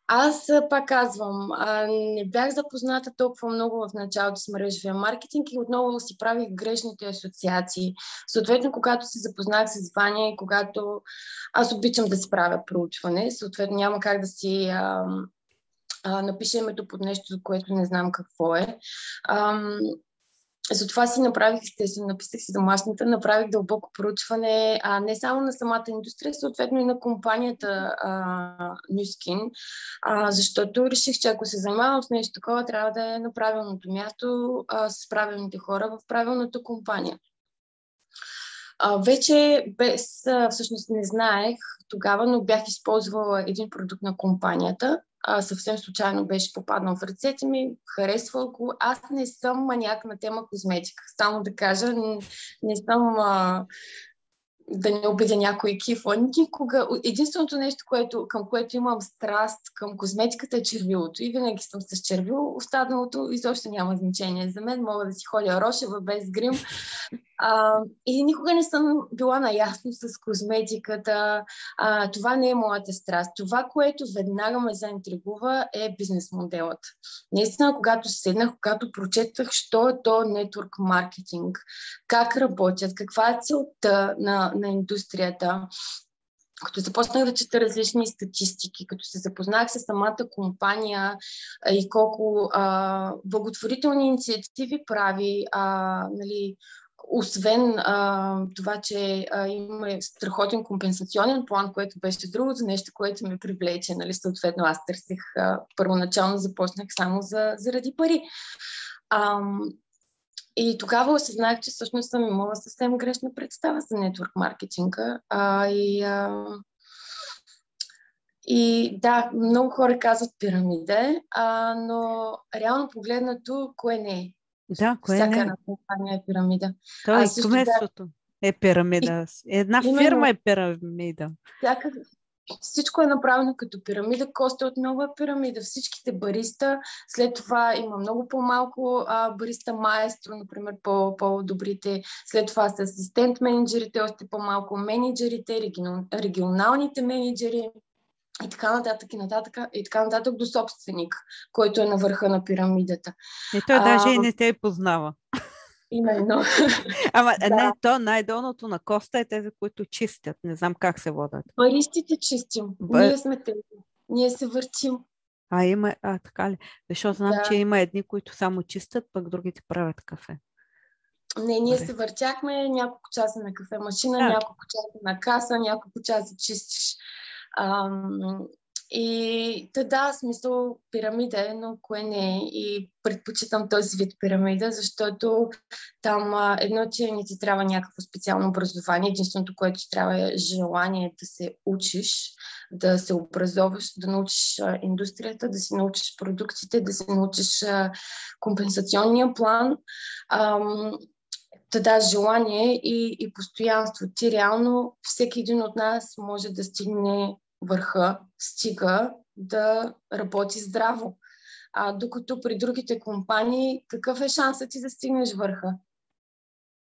B: аз пак казвам, а, не бях запозната толкова много в началото с мрежовия маркетинг и отново си правих грешните асоциации. Съответно, когато се запознах с Ваня и когато аз обичам да си правя проучване, съответно няма как да си а, а, напиша името под нещо, което не знам какво е. А, затова си направих, естествено, написах си домашната, направих дълбоко проучване а, не само на самата индустрия, съответно и на компанията а, Skin, а, защото реших, че ако се занимавам с нещо такова, трябва да е на правилното място, а, с правилните хора в правилната компания. А, вече без, а, всъщност не знаех тогава, но бях използвала един продукт на компанията, а, съвсем случайно беше попаднал в ръцете ми, харесва го. Аз не съм маняк на тема козметика. Само да кажа, не, не съм а, да не обидя някой кифла. Никога. Единственото нещо, което, към което имам страст към козметиката е червилото. И винаги съм с червило. Останалото изобщо няма значение. За мен мога да си ходя рошева без грим. А, и никога не съм била наясно с козметиката. А, това не е моята страст. Това, което веднага ме заинтригува е бизнес моделът. Наистина, когато седнах, когато прочетах, що е то нетворк маркетинг, как работят, каква е целта на, на индустрията, като започнах да чета различни статистики, като се запознах с самата компания и колко а, благотворителни инициативи прави, а, нали, освен а, това, че а, има страхотен компенсационен план, което беше другото нещо, което ме привлече. Нали, съответно, аз търсих, а, първоначално започнах само за, заради пари. А, и тогава осъзнах, че всъщност съм имала съвсем грешна представа за нетворк маркетинга. А, и, а, и да, много хора казват пирамида, а, но реално погледнато, кое не е?
A: Да, кое
B: Всяка
A: е?
B: една компания е пирамида.
A: То е
B: също
A: кметството. Е пирамида. Една
B: Именно.
A: фирма е пирамида.
B: Всяка, всичко е направено като пирамида. Коста отново е пирамида. Всичките бариста. След това има много по-малко а, бариста маестро, например, по, по-добрите. След това са асистент менеджерите, още по-малко менеджерите, регион, регионалните менеджери и така нататък и нататък, и така нататък до собственик, който е на върха на пирамидата.
A: И той
B: А,
A: даже и не те познава.
B: Именно.
A: Ама
B: Да.
A: не, то най-долното на коста е тези, които чистят. Не знам как се водят.
B: Баристите чистим.
A: Ба-
B: Ние сме тези. Ние се въртим.
A: А има, а така ли? Защото знам,
B: Да.
A: че има едни, които само чистят, пък другите правят кафе.
B: Не, ние
A: Добре.
B: се въртяхме няколко часа на кафе машина,
A: Да.
B: няколко часа на каса, няколко часа чистиш. Ам, и да, смисъл пирамида е, но кое не е. И предпочитам този вид пирамида, защото там а, едно, че не ти трябва някакво специално образование. Единственото, което ти трябва е желание да се учиш, да се образоваш, да научиш а, индустрията, да си научиш продуктите, да се научиш а, компенсационния план. Ам, да желание и, и постоянство. Ти реално, всеки един от нас може да стигне върха, стига да работи здраво. А, докато при другите компании, какъв е шансът ти да стигнеш върха?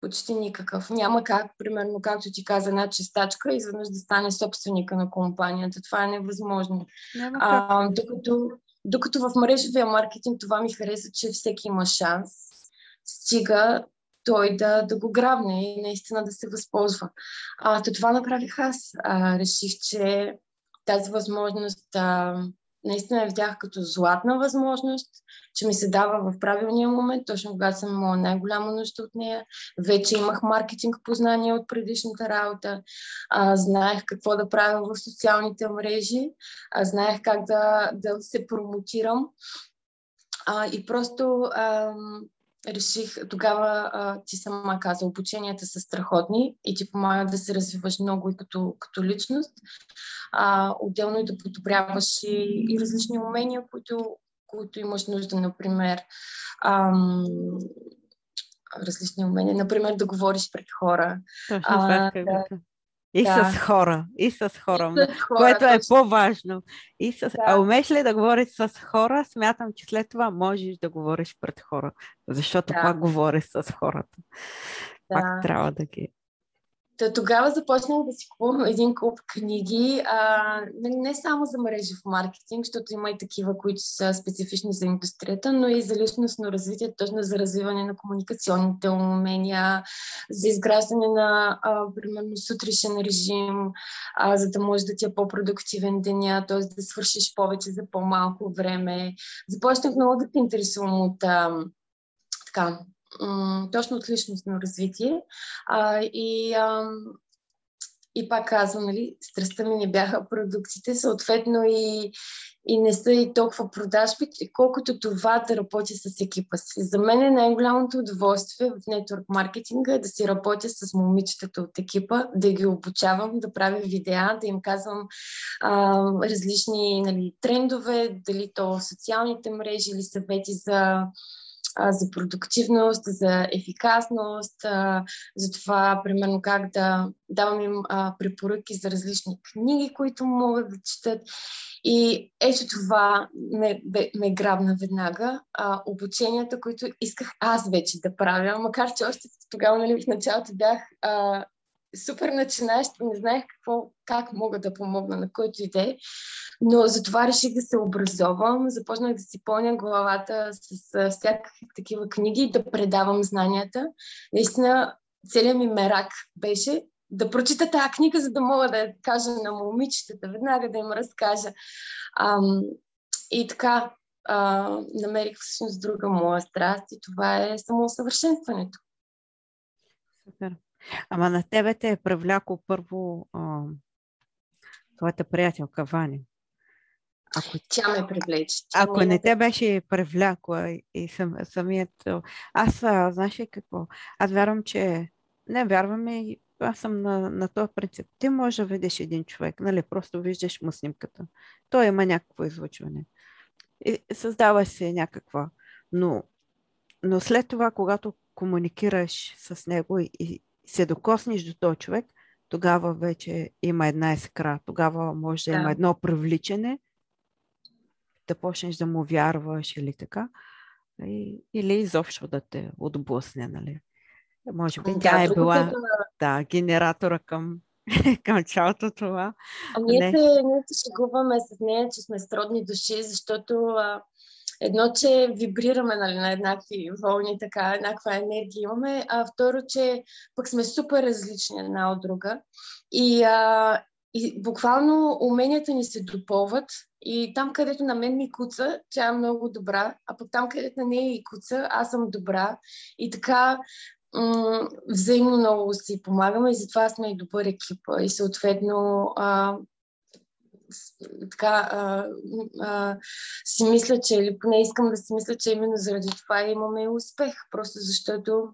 B: Почти никакъв. Няма как, примерно, както ти каза, една чистачка изведнъж да стане собственика на компанията. Това е невъзможно.
A: Няма как.
B: А, докато, докато в мрежовия маркетинг това ми хареса, че всеки има шанс. Стига той да, да го грабне и наистина да се възползва. А, то това направих аз. А, реших, че тази възможност а, наистина я видях като златна възможност, че ми се дава в правилния момент, точно когато съм имала най-голяма нужда от нея. Вече имах маркетинг познания от предишната работа, а, знаех какво да правя в социалните мрежи, а, знаех как да, да се промотирам. А, и просто а, реших, тогава а, ти сама каза, обученията са страхотни и ти помагат да се развиваш много и като, като личност. А, отделно и да подобряваш и, и различни умения, които, които имаш нужда, например, ам, различни умения, например да говориш пред хора.
A: Точно
B: а,
A: исках да. И
B: Да.
A: с хора, и с хора,
B: И с хора,
A: което е
B: точно.
A: по-важно. И с...
B: Да.
A: А умееш ли да говориш с хора? Смятам, че след това можеш да говориш пред хора, защото
B: Да.
A: пак говориш с хората. Пак
B: Да.
A: трябва да ги...
B: Та, тогава започнах да си купувам един куп книги, а, нали, не само за мрежи в маркетинг, защото има и такива, които са специфични за индустрията, но и за личностно развитие, точно за развиване на комуникационните умения, за изграждане на, а, примерно, сутрешен режим, а, за да може да ти е по-продуктивен деня, т.е. да свършиш повече за по-малко време. Започнах много да се интересувам от а, така, точно от личностно развитие. А, и, а, И пак казвам, нали, страстта ми не бяха продуктите, съответно и, и не са и толкова продажби, колкото това да работя с екипа си. За мен е най-голямото удоволствие в нетворк маркетинга е да си работя с момичетата от екипа, да ги обучавам, да правя видеа, да им казвам а, различни нали, трендове, дали то социалните мрежи или съвети за за продуктивност, за ефикасност, за това, примерно, как да давам им препоръки за различни книги, които могат да четат. И ето това ме, ме грабна веднага. Обученията, които исках аз вече да правя, макар че още тогава, нали, в началото бях супер начинаещ, не знаех какво, как мога да помогна на който иде, но затова реших да се образовам, започнах да си пълня главата с, всякакви такива книги и да предавам знанията. Наистина, целият ми мерак беше да прочита тази книга, за да мога да я кажа на момичетата, веднага да им разкажа. Ам, и така, а, намерих всъщност друга моя страст и това е самоусъвършенстването.
A: Супер. Ама на тебе те е привляко първо а, твоята приятелка Ваня.
B: Ако, Тя ме привлече.
A: Ако не те беше привлякла и сам, самият... Аз, а, знаеш ли какво? Аз вярвам, че... Не вярвам и аз съм на, на този принцип. Ти можеш да видиш един човек, нали? Просто виждаш му снимката. Той има някакво излъчване. И създава се някаква. Но, но след това, когато комуникираш с него и, се докоснеш до този човек, тогава вече има една искра, тогава може да, да има едно привличане, да почнеш да му вярваш или така, и, или изобщо да те отблъсне, нали? Може би да, тя е била да... да, генератора към, към цялото това.
B: А ние, се, ние се шегуваме с нея, че сме сродни души, защото а, едно, че вибрираме нали, на еднакви вълни, така, еднаква енергия имаме, а второ, че пък сме супер различни една от друга. И, а, и буквално уменията ни се допълват и там, където на мен ми куца, тя е много добра, а пък там, където на нея и куца, аз съм добра. И така м- взаимно много си помагаме и затова сме и добър екип. И съответно а, така а, а, си мисля, че, или поне искам да си мисля, че именно заради това имаме успех, просто защото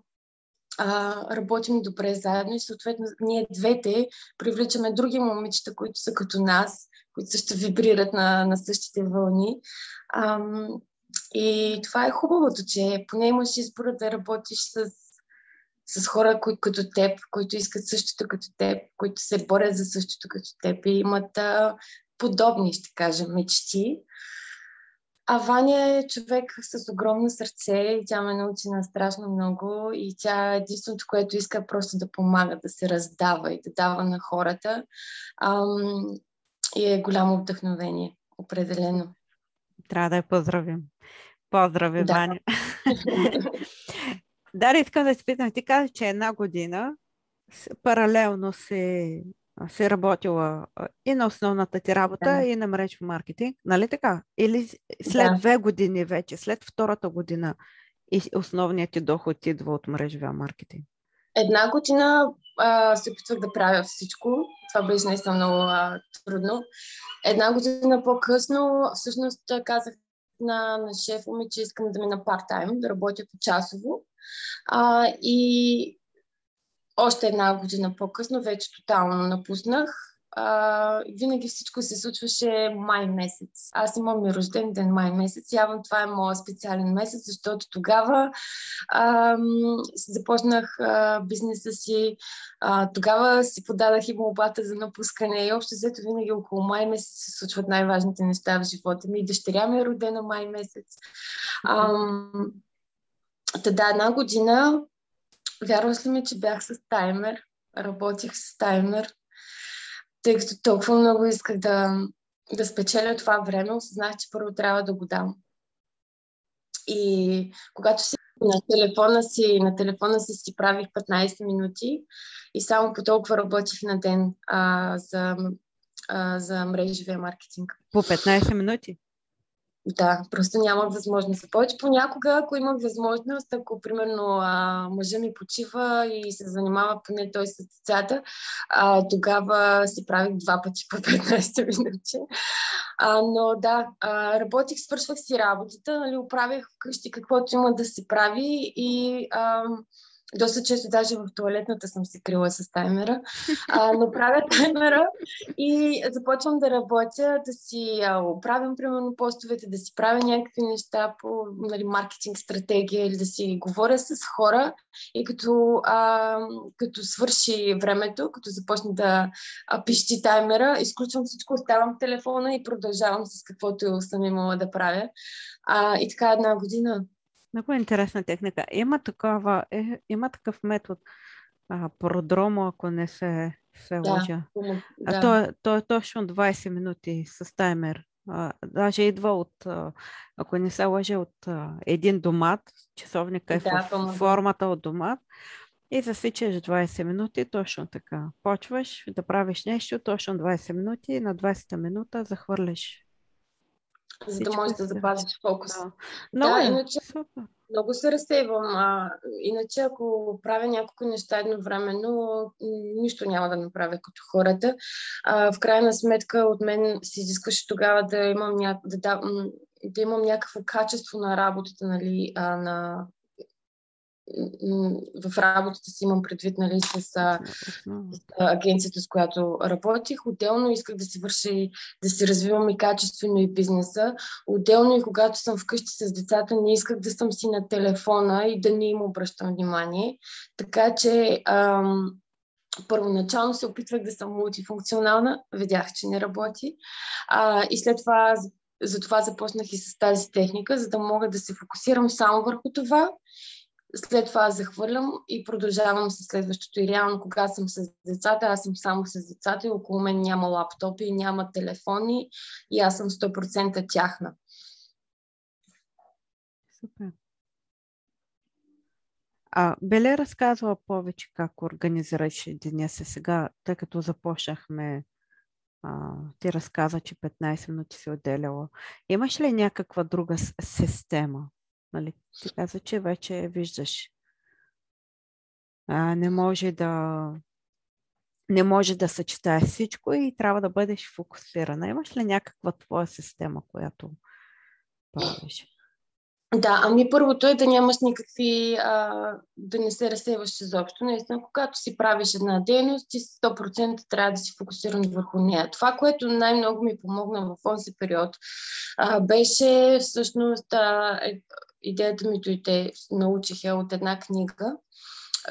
B: а, работим добре заедно и съответно ние двете привличаме други момичета, които са като нас, които също вибрират на, на същите вълни. А, и това е хубавото, че поне имаш избора да работиш с с хора, които като теб, които искат същото като теб, които се борят за същото като теб и имат а, подобни, ще кажа, мечти. А Ваня е човек с огромно сърце и тя ме научи на страшно много и тя е единственото, което иска просто да помага, да се раздава и да дава на хората. Ам, и е голямо вдъхновение, определено.
A: Трябва да я поздравим. Поздрави, да. Ваня. Дари, искам да се питам, ти каза, че една година паралелно се си работила и на основната ти работа, да. и на мрежов маркетинг, нали така? Или след да. две години вече, след втората година и основният ти доход идва от мрежовия маркетинг?
B: Една година а, се опитвах да правя всичко. Това беше наистина много а, трудно. Една година по-късно, всъщност казах на, на шефа ми, че искам да ми на парт-тайм, да работя по часово. А, и още една година по-късно вече тотално напуснах. А, винаги всичко се случваше май месец. Аз имам и рожден ден май месец. Явно това е моят специален месец, защото тогава а, започнах а, бизнеса си. А, тогава си подадах и молбата за напускане. И общо взето винаги около май месец се случват най-важните неща в живота ми. Дъщеря ми е родена май месец. А, Та една година Вярваш ли ми, че бях с таймер? Работих с таймер, тъй като толкова много исках да, да спечеля това време, осъзнах, че първо трябва да го дам. И когато си на телефона си, на телефона си си правих 15 минути и само по толкова работих на ден а, за, а, за мрежовия маркетинг.
A: По 15 минути?
B: Да, просто нямах възможност повече. Понякога, ако имах възможност, ако примерно а, мъжа ми почива и се занимава поне той с децата, а, тогава си правих два пъти по 15 минути. А, но да, а, работих, свършвах си работата, нали, оправях вкъщи каквото има да се прави и а, доста често даже в туалетната съм се крила с таймера, а, но правя таймера и започвам да работя, да си а, оправям, примерно, постовете, да си правя някакви неща по нали, маркетинг стратегия или да си говоря с хора и като, а, като свърши времето, като започна да а, пищи таймера, изключвам всичко, оставам телефона и продължавам с каквото съм имала да правя. А, и така една година
A: много интересна техника. Има, такава, е, има такъв метод. А, продромо, ако не се, се
B: да,
A: лъжа.
B: да.
A: А то, е, то е точно 20 минути с таймер. А, даже идва от, а, ако не се лъжа, от а, един домат. Часовника е да, в формата от домат. И засичаш 20 минути, точно така. Почваш да правиш нещо, точно 20 минути и на 20-та минута захвърляш
B: за да можеш да запазиш фокус.
A: Да, много да, е. иначе
B: много се разсейвам. А, иначе, ако правя няколко неща едновременно, нищо няма да направя като хората. А, в крайна сметка от мен се изискваше тогава да имам, ня... да, да, да имам някакво качество на работата, нали, а, на в работата си имам предвид нали, с, с агенцията, с която работих. Отделно исках да си върши, да си развивам и качествено и бизнеса. Отделно и когато съм вкъщи с децата, не исках да съм си на телефона и да не им обръщам внимание. Така че ам, първоначално се опитвах да съм мултифункционална, видях, че не работи. А, и след това затова започнах и с тази техника, за да мога да се фокусирам само върху това след това захвърлям и продължавам с следващото. И реално, кога съм с децата, аз съм само с децата и около мен няма лаптопи, няма телефони и аз съм 100% тяхна.
A: Супер. А Беле разказва повече как организираш деня си сега, тъй като започнахме а, ти разказа, че 15 минути си отделяла. Имаш ли някаква друга система? Нали? Ти каза, че вече виждаш. А, не може да не може да съчетаеш всичко и трябва да бъдеш фокусирана. Имаш ли някаква твоя система, която правиш?
B: Да, ами първото е да нямаш никакви, а, да не се разсейваш изобщо. Наистина, когато си правиш една дейност, ти 100% трябва да си фокусиран върху нея. Това, което най-много ми помогна в този период, а, беше всъщност а, е, идеята ми дойде, научих я от една книга.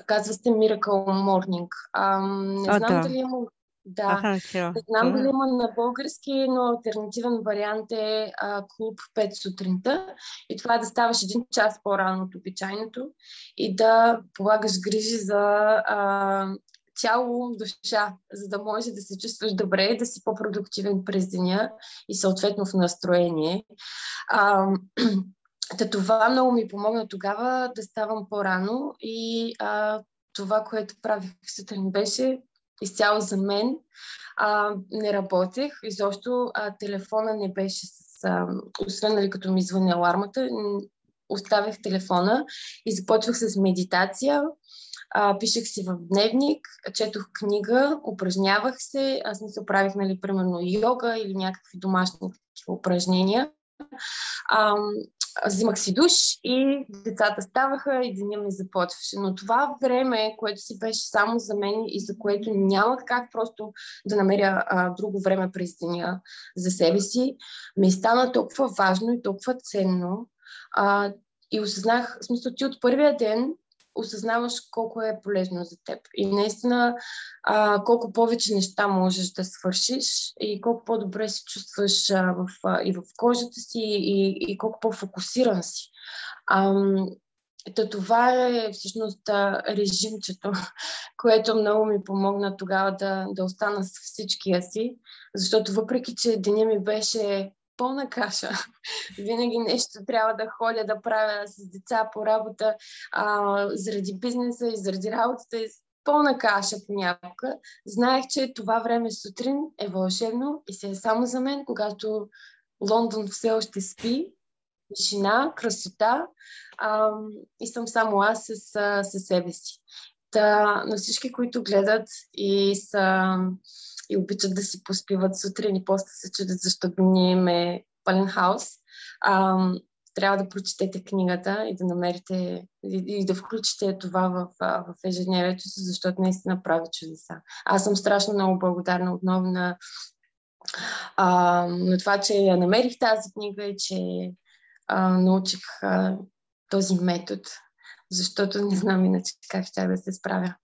B: Казва се Miracle Morning. А, не а, знам да. дали има да, не знам дали има на български, но альтернативен вариант е а, клуб 5 сутринта. И това е да ставаш един час по-рано от обичайното и да полагаш грижи за а, цяло душа, за да може да се чувстваш добре, да си по-продуктивен през деня и съответно в настроение. А, Та това много ми помогна тогава да ставам по-рано и а, това, което правих сутрин беше изцяло за мен. А, не работех, изобщо а, телефона не беше с... А, освен нали, като ми звъни алармата, оставях телефона и започвах с медитация. А, пишех си в дневник, четох книга, упражнявах се. Аз не се оправих, нали, примерно йога или някакви домашни такива упражнения. А, взимах си душ и децата ставаха и деня ми започваше. Но това време, което си беше само за мен и за което нямах как просто да намеря а, друго време през деня за себе си, ми стана толкова важно и толкова ценно. А, и осъзнах, в смисъл, ти от първия ден осъзнаваш колко е полезно за теб. И наистина а, колко повече неща можеш да свършиш и колко по-добре се чувстваш а, в, а, и в кожата си и, и колко по-фокусиран си. А, Та това е всъщност режимчето, което много ми помогна тогава да, да остана с всичкия си, защото въпреки, че деня ми беше пълна каша. Винаги нещо трябва да ходя да правя с деца по работа, а, заради бизнеса и заради работата. И пълна каша понякога. Знаех, че това време сутрин е вълшебно и се е само за мен, когато Лондон все още спи, тишина, красота а, и съм само аз с, с себе си. Та, на всички, които гледат и са и обичат да си поспиват сутрин и после се чудят защо ние имаме пълен хаос. А, трябва да прочетете книгата и да намерите и, и да включите това в, в ежедневието си, защото наистина прави чудеса. Аз съм страшно много благодарна отново на, а, на това, че я намерих тази книга и че а, научих а, този метод, защото не знам иначе как ще да се справя.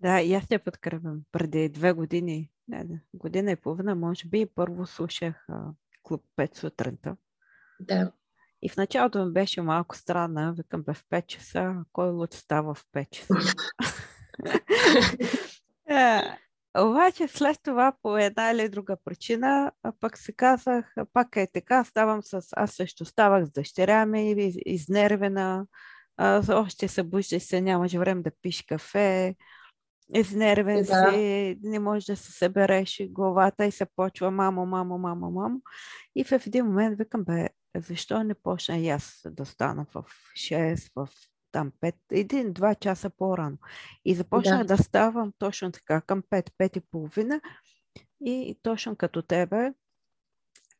A: Да, и аз те подкрепям. Преди две години, не, година и половина, може би, първо слушах а, клуб 5 сутринта.
B: Да.
A: И в началото ми беше малко странно. Викам бе в 5 часа. Кой луд става в 5 часа? е, обаче след това по една или друга причина, пък се казах, пак е така, ставам с... Аз също ставах с дъщеря ми, изнервена, а, още се бужда се, нямаш време да пиш кафе, изнервен да. си, не можеш да се събереш главата и се почва мамо, мамо, мамо, мамо. И в един момент викам, бе, защо не почна и аз да стана в 6, в там 5, един-два часа по-рано. И започнах да. да ставам точно така, към 5, 5 и половина. И точно като тебе,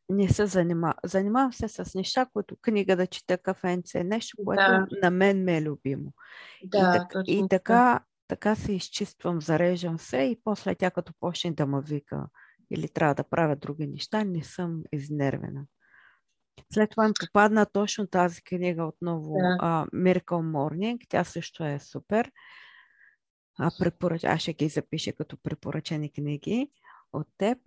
A: не се занимавам. Занимавам се с неща, които книга да чета, кафенце, нещо, което да. на мен ме е любимо. Да, и, так, и така, така се изчиствам, зареждам се и после тя като почне да ме вика или трябва да правя други неща, не съм изнервена. След това ми попадна точно тази книга отново, да. uh, Miracle Morning. Тя също е супер. А, препоръч... Аз ще ги запиша като препоръчени книги от теб.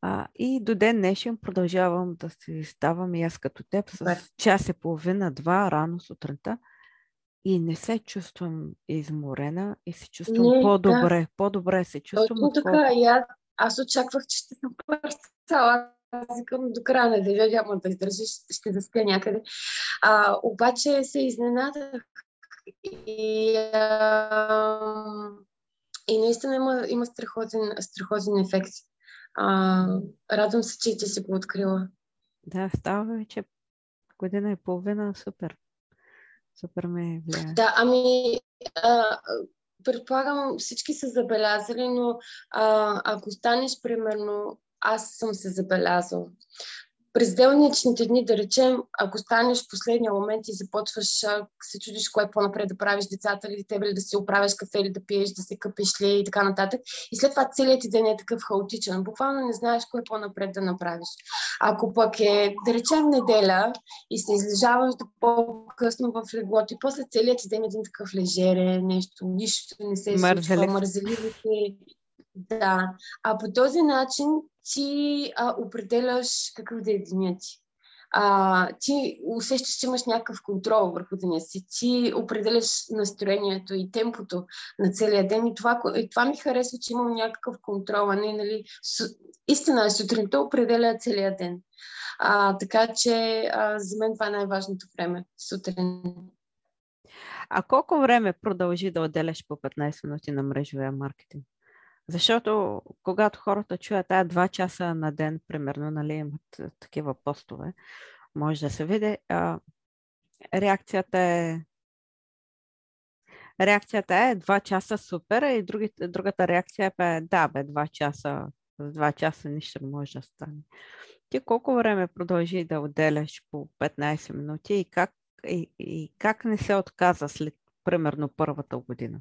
A: А, и до ден днешен продължавам да си ставам и аз като теб с час и половина, два рано сутринта. И не се чувствам изморена и се чувствам не, по-добре. Да. По-добре се чувствам.
B: Точно така. И аз, аз очаквах, че ще съм пърсала аз викам до края на деня няма да издържа, ще, ще заспя някъде. А, обаче се изненадах и, а, и наистина има, има страхотен, страхотен ефект. А, радвам се, че ти си го открила.
A: Да, става вече година и половина, супер. Супер ме влияе.
B: Да, ами а, предполагам всички са забелязали, но а, ако станеш примерно аз съм се забелязал. През делничните дни, да речем, ако станеш в последния момент и започваш, се чудиш кое по-напред да правиш децата или тебе ли да си оправяш кафе или да пиеш, да се къпиш ли и така нататък. И след това целият ти ден е такъв хаотичен. Буквално не знаеш кое по-напред да направиш. Ако пък е, да речем, неделя и се излежаваш до по-късно в леглото и после целият ти ден е един такъв лежерен, нещо, нищо не се случва, мързеливо да. А по този начин ти а, определяш какъв да е деня ти. А, ти усещаш, че имаш някакъв контрол върху деня си. Ти определяш настроението и темпото на целия ден. И това, и това ми харесва, че имам някакъв контрол, а не, нали, с, истина е сутринта определя целия ден. А, така че а, за мен това е най-важното време сутрин.
A: А колко време продължи да отделяш по 15 минути на мрежовия маркетинг? Защото когато хората чуят тая два часа на ден, примерно, нали, имат такива постове, може да се види, а, реакцията е реакцията е два часа супер и другите, другата реакция е да, бе, два часа, за два часа нищо не може да стане. Ти колко време продължи да отделяш по 15 минути и как, и, и как не се отказа след примерно първата година?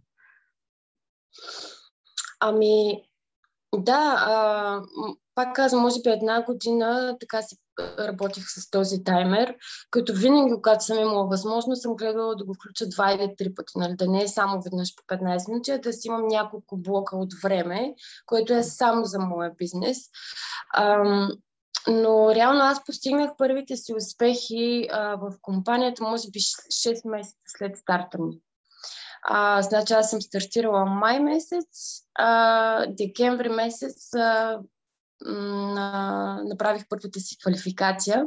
B: Ами, да, а, пак казвам, може би една година така си работих с този таймер, като винаги, когато съм имала възможност, съм гледала да го включа два или три пъти, нали? да не е само веднъж по 15 минути, а да си имам няколко блока от време, което е само за моя бизнес. Ам, но реално аз постигнах първите си успехи а, в компанията, може би 6 месеца след старта ми. А, значи аз съм стартирала май месец, а, декември месец а, на, направих първата си квалификация.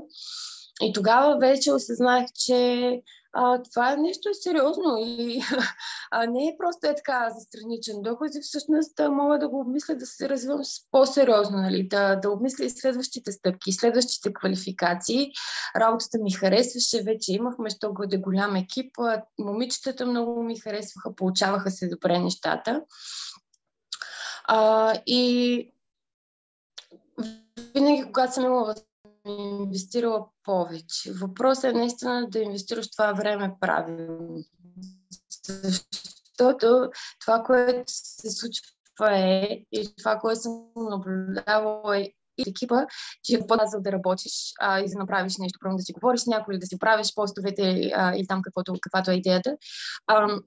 B: И тогава вече осъзнах, че а, това е нещо сериозно и а, не е просто е така за страничен доход и всъщност да мога да го обмисля да се развивам по-сериозно, нали? да, да обмисля и следващите стъпки, следващите квалификации. Работата ми харесваше, вече имахме, що бъде голям екип, момичетата много ми харесваха, получаваха се добре нещата. А, и винаги, когато съм имала инвестирала повече. Въпросът е наистина да инвестираш това време правилно. Защото това, което се случва е, и това, което съм наблюдавала е и екипа, че е по-назъл да работиш а, и да направиш нещо, първо да си говориш с някой, или да си правиш постовете а, или там каквото, каквато е идеята. А,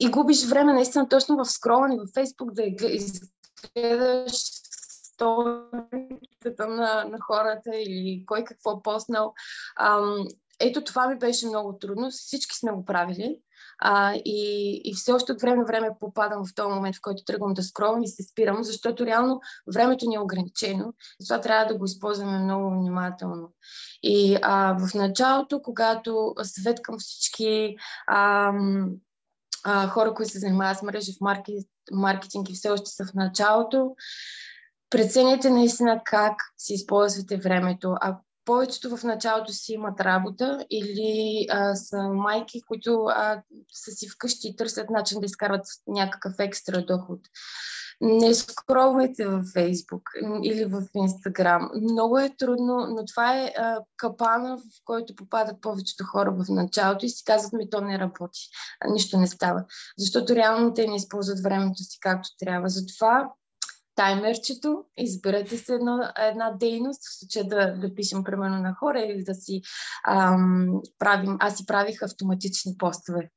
B: и губиш време наистина точно в скролване в Фейсбук да изгледаш сторитата на, на хората или кой какво е поснал. Ам, ето това ми беше много трудно. Всички сме го правили. А, и, и все още от време на време попадам в този момент, в който тръгвам да скролвам и се спирам, защото реално времето ни е ограничено. Затова трябва да го използваме много внимателно. И а, в началото, когато съвет към всички ам, а, хора, които се занимават с мрежи в маркетинг и все още са в началото, преценяйте наистина как си използвате времето. А повечето в началото си имат работа или а, са майки, които а, са си вкъщи и търсят начин да изкарват някакъв екстра доход. Не скролвайте във Фейсбук или в Инстаграм. Много е трудно, но това е а, капана, в който попадат повечето хора в началото и си казват ми, то не работи. Нищо не става. Защото реално те не използват времето си както трябва. Затова таймерчето, изберете се една, една дейност, в случая да, да пишем примерно на хора или да си ам, правим, аз си правих автоматични постове.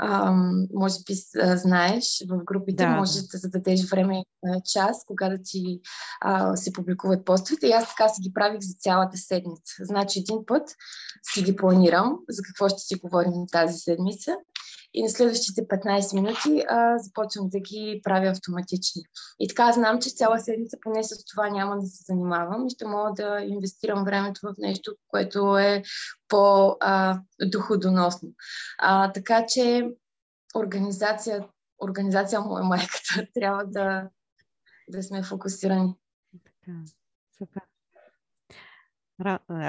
B: Ам, може би знаеш, в групите да, можеш да. да зададеш време час, кога да ти а, се публикуват постовете и аз така си ги правих за цялата седмица. Значи един път си ги планирам за какво ще си говорим тази седмица и на следващите 15 минути а, започвам да ги правя автоматични. И така знам, че цяла седмица поне с това няма да се занимавам и ще мога да инвестирам времето в нещо, което е по-доходоносно. Така че организация, организация му е майката. Трябва да, да сме фокусирани. Така,
A: супер.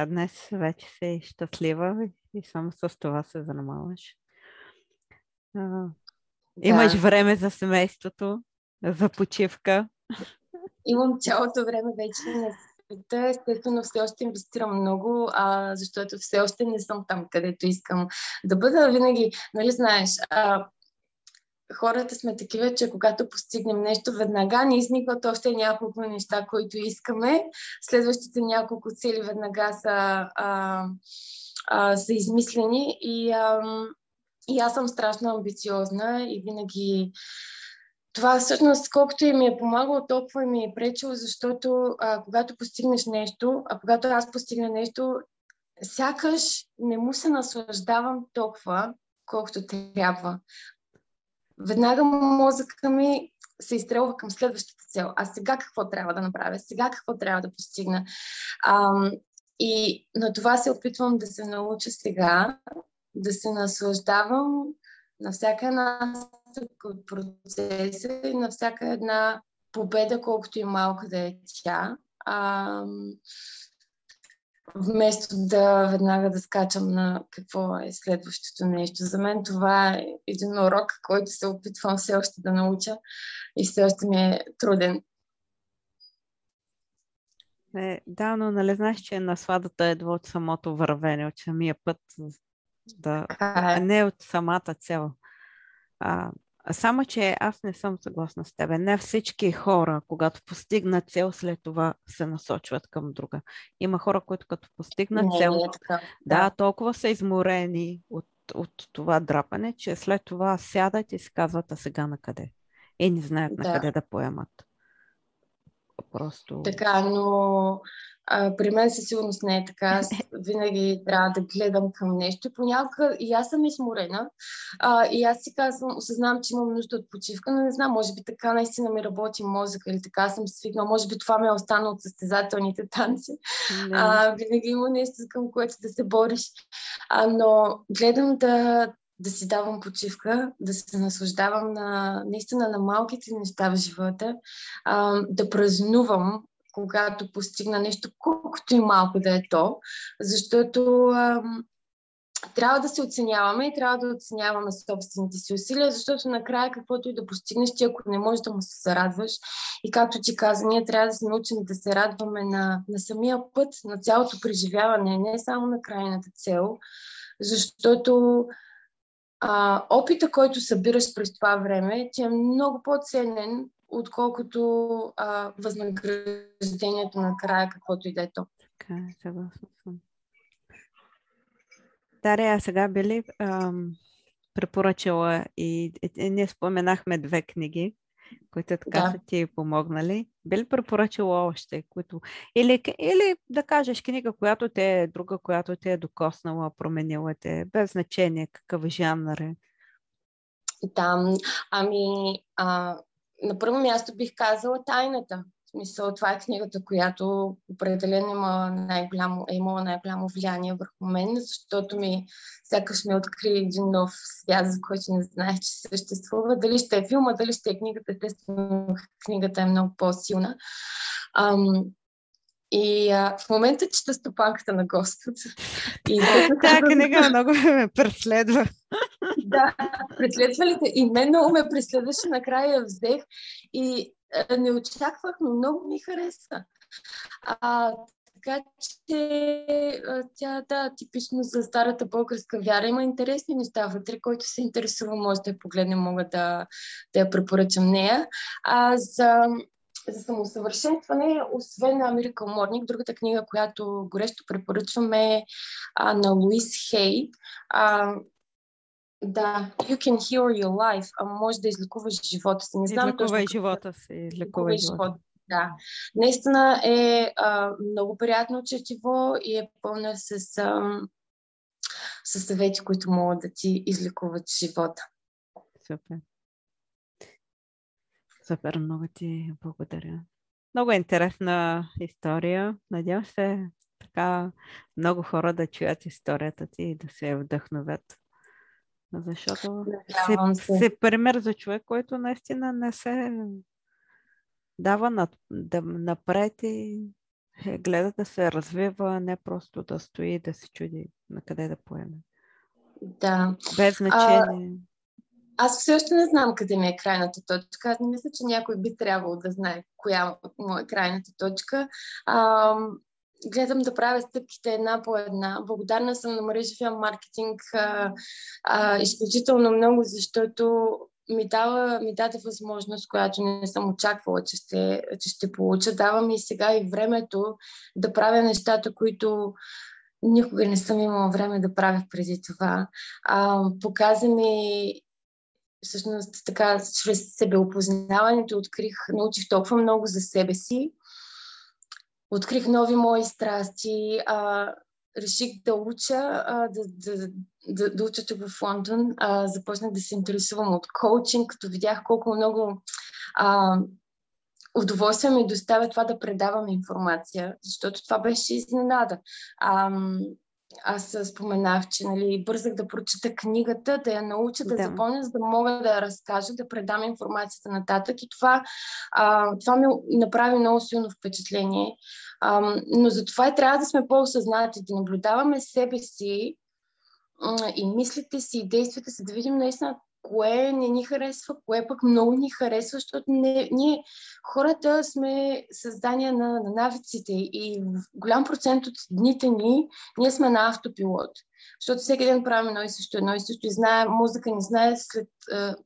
A: Днес вече си щастлива и само с това се занимаваш. Да. Имаш време за семейството, за почивка.
B: Имам цялото време вече на света. Естествено, все още инвестирам много, а, защото все още не съм там, където искам да бъда. Винаги, нали знаеш, а, хората сме такива, че когато постигнем нещо, веднага ни изникват още няколко неща, които искаме. Следващите няколко цели веднага са, а, а, са измислени и а, и аз съм страшно амбициозна и винаги това всъщност, колкото и ми е помагало, толкова и ми е пречило, защото а, когато постигнеш нещо, а когато аз постигна нещо, сякаш не му се наслаждавам толкова, колкото трябва. Веднага мозъка ми се изстрелва към следващата цел. А сега какво трябва да направя? Сега какво трябва да постигна? А, и на това се опитвам да се науча сега, да се наслаждавам на всяка една от процеса и на всяка една победа, колкото и малка да е тя. А, вместо да веднага да скачам на какво е следващото нещо. За мен това е един урок, който се опитвам все още да науча и все още ми е труден.
A: Е, да, но нали знаеш, че насладата е от самото вървене, от самия път да, а не от самата цел. А, само, че аз не съм съгласна с тебе. Не всички хора, когато постигнат цел, след това се насочват към друга. Има хора, които като постигнат не, цел, е така. Да, да, толкова са изморени от, от това драпане, че след това сядат и си казват, а сега на къде? И не знаят да. на къде да поемат Просто...
B: Така, но а, при мен със сигурност не е така. Аз винаги трябва да гледам към нещо. Понякога и аз съм изморена. А, и аз си казвам, осъзнавам, че имам нужда от почивка, но не знам, може би така наистина ми работи мозъка или така съм свикнала. Може би това ме е останало от състезателните танци. А, винаги има нещо към което да се бориш. А, но гледам да, да си давам почивка, да се наслаждавам на, наистина на малките неща в живота, а, да празнувам когато постигна нещо, колкото и малко да е то, защото ам, трябва да се оценяваме и трябва да оценяваме собствените си усилия, защото накрая каквото и да постигнеш, ти ако не можеш да му се зарадваш и както ти каза, ние трябва да се научим да се радваме на, на самия път, на цялото преживяване, не само на крайната цел, защото а, опита, който събираш през това време, ти е много по-ценен отколкото а, възнаграждението на края, каквото и да е то.
A: Така, е, съгласна съм. Дария, сега би ли ам, препоръчала и, и, и ние споменахме две книги, които така да. са ти помогнали. Би ли препоръчала още, които... Или, или да кажеш книга, която те е друга, която те е докоснала, променила те, без значение какъв жанр е.
B: Да, ами а, на първо място бих казала Тайната. Смисъл, това е книгата, която определено има най-голямо, е имала най-голямо влияние върху мен, защото ми сякаш ми откри един нов свят, за който не знаех, че съществува. Дали ще е филма, дали ще е книгата, естествено книгата е много по-силна. Ам, и а, в момента чета стопанката на Господ.
A: И Та книга много ме преследва.
B: да, преследва ли те? И мен много ме преследваше, накрая я взех и не очаквах, но много ми хареса. А, така че тя, да, типично за старата българска вяра има интересни неща вътре, който се интересува, може да я погледне, мога да, да я препоръчам нея. А за за самосъвършенстване, освен на Америка Морник, другата книга, която горещо препоръчваме а, на Луис Хей. А, да, You can heal your life, а може да излекуваш живота си.
A: Не знам излекувай точно, живота си. Излекувай живота. живота.
B: Да. Наистина е а, много приятно четиво и е пълна с, а, с съвети, които могат да ти излекуват живота.
A: Супер. Супер, много ти благодаря. Много интересна история. Надявам се така много хора да чуят историята ти и да се вдъхновят. Защото се, се. се пример за човек, който наистина не се дава над, да, напред и е, гледа да се развива, не просто да стои и да се чуди на къде да поеме.
B: Да.
A: Без значение. А,
B: аз все още не знам къде ми е крайната точка. Аз не мисля, че някой би трябвало да знае коя му е крайната точка. А, гледам да правя стъпките една по една. Благодарна съм на мрежовия маркетинг а, а, изключително много, защото ми, дава, ми даде възможност, която не съм очаквала, че ще, че ще получа. Дава ми сега и времето да правя нещата, които никога не съм имала време да правя преди това. А, показа ми всъщност така, чрез себеопознаването открих, научих толкова много за себе си, открих нови мои страсти, а, реших да уча, а, да, да, да, да уча тук в Лондон, а, започнах да се интересувам от коучинг, като видях колко много а, удоволствие ми доставя това да предавам информация, защото това беше изненада. А, аз споменах, че нали, бързах да прочета книгата, да я науча, да, да. запомня, за да мога да я разкажа, да предам информацията нататък. И това, а, това ми направи много силно впечатление. А, но за това и трябва да сме по-осъзнати, да наблюдаваме себе си и мислите си, и действията си, да видим наистина кое не ни харесва, кое пък много ни харесва, защото не, ние хората сме създания на, на навиците и голям процент от дните ни ние сме на автопилот. Защото всеки ден правим едно и също, едно и също и знае, музика не знае след,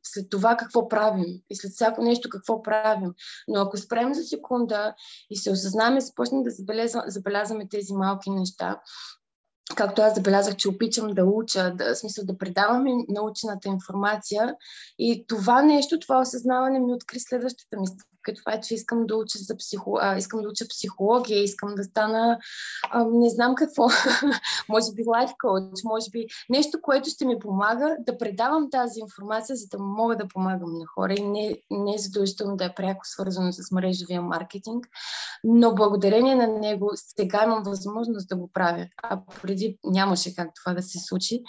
B: след това какво правим и след всяко нещо какво правим. Но ако спрем за секунда и се осъзнаме, започнем да забелязваме тези малки неща, както аз забелязах, че опичам да уча, да, в смисъл да предавам научената информация. И това нещо, това осъзнаване ми откри следващата ми като това, че искам да уча за психо... а, искам да уча психология, искам да стана а, не знам какво, може би лайф коуч, може би нещо, което ще ми помага да предавам тази информация, за да мога да помагам на хора и не, не е задължително да е пряко свързано с мрежовия маркетинг, но благодарение на него сега имам възможност да го правя, а преди нямаше как това да се случи.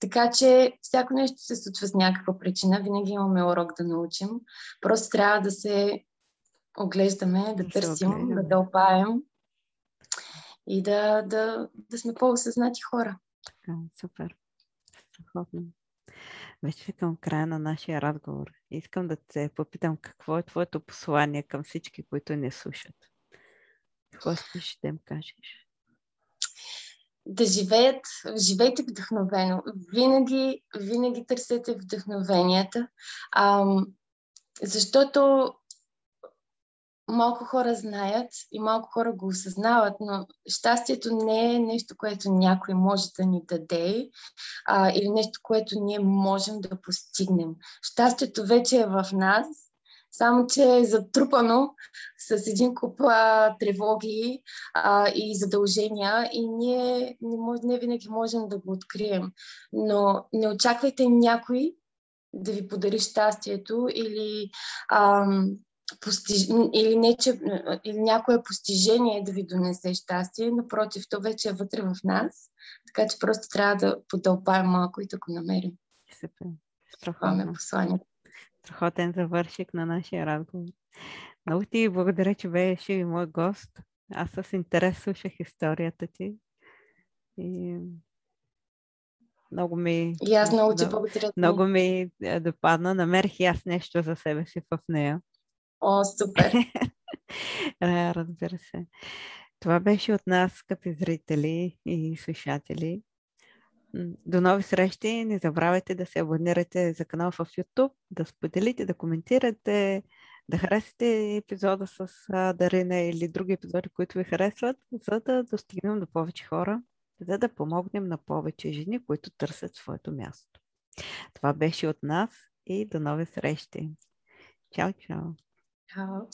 B: Така че всяко нещо се случва с някаква причина, винаги имаме урок да научим. Просто трябва да се оглеждаме, да, търсим, да дълпаем и да, да, да сме по-осъзнати хора.
A: Така, супер. Страхотно. Вече към края на нашия разговор. Искам да те попитам какво е твоето послание към всички, които не слушат. Какво искаш да им кажеш?
B: Да живеят, живейте вдъхновено. Винаги, винаги търсете вдъхновенията, ам, защото малко хора знаят и малко хора го осъзнават, но щастието не е нещо, което някой може да ни даде а, или нещо, което ние можем да постигнем. Щастието вече е в нас, само че е затрупано с един куп а, тревоги а, и задължения и ние не, мож, не винаги можем да го открием. Но не очаквайте някой да ви подари щастието или ам, постиж... или, не, че... или някое постижение да ви донесе щастие, напротив, то вече е вътре в нас, така че просто трябва да подълпаем малко и да го намерим.
A: Супер. Страхотно. посланието. Страхотен завършик на нашия разговор. Много ти благодаря, че беше и мой гост. Аз с интерес слушах историята ти. И много ми...
B: И аз много ти благодаря.
A: Много ми е, допадна. Намерих и аз нещо за себе си в нея.
B: О, супер!
A: Разбира се. Това беше от нас, скъпи зрители и слушатели. До нови срещи. Не забравяйте да се абонирате за канал в YouTube, да споделите, да коментирате, да харесате епизода с Дарина или други епизоди, които ви харесват, за да достигнем до повече хора, за да помогнем на повече жени, които търсят своето място. Това беше от нас и до нови срещи. Чао, чао! Chao.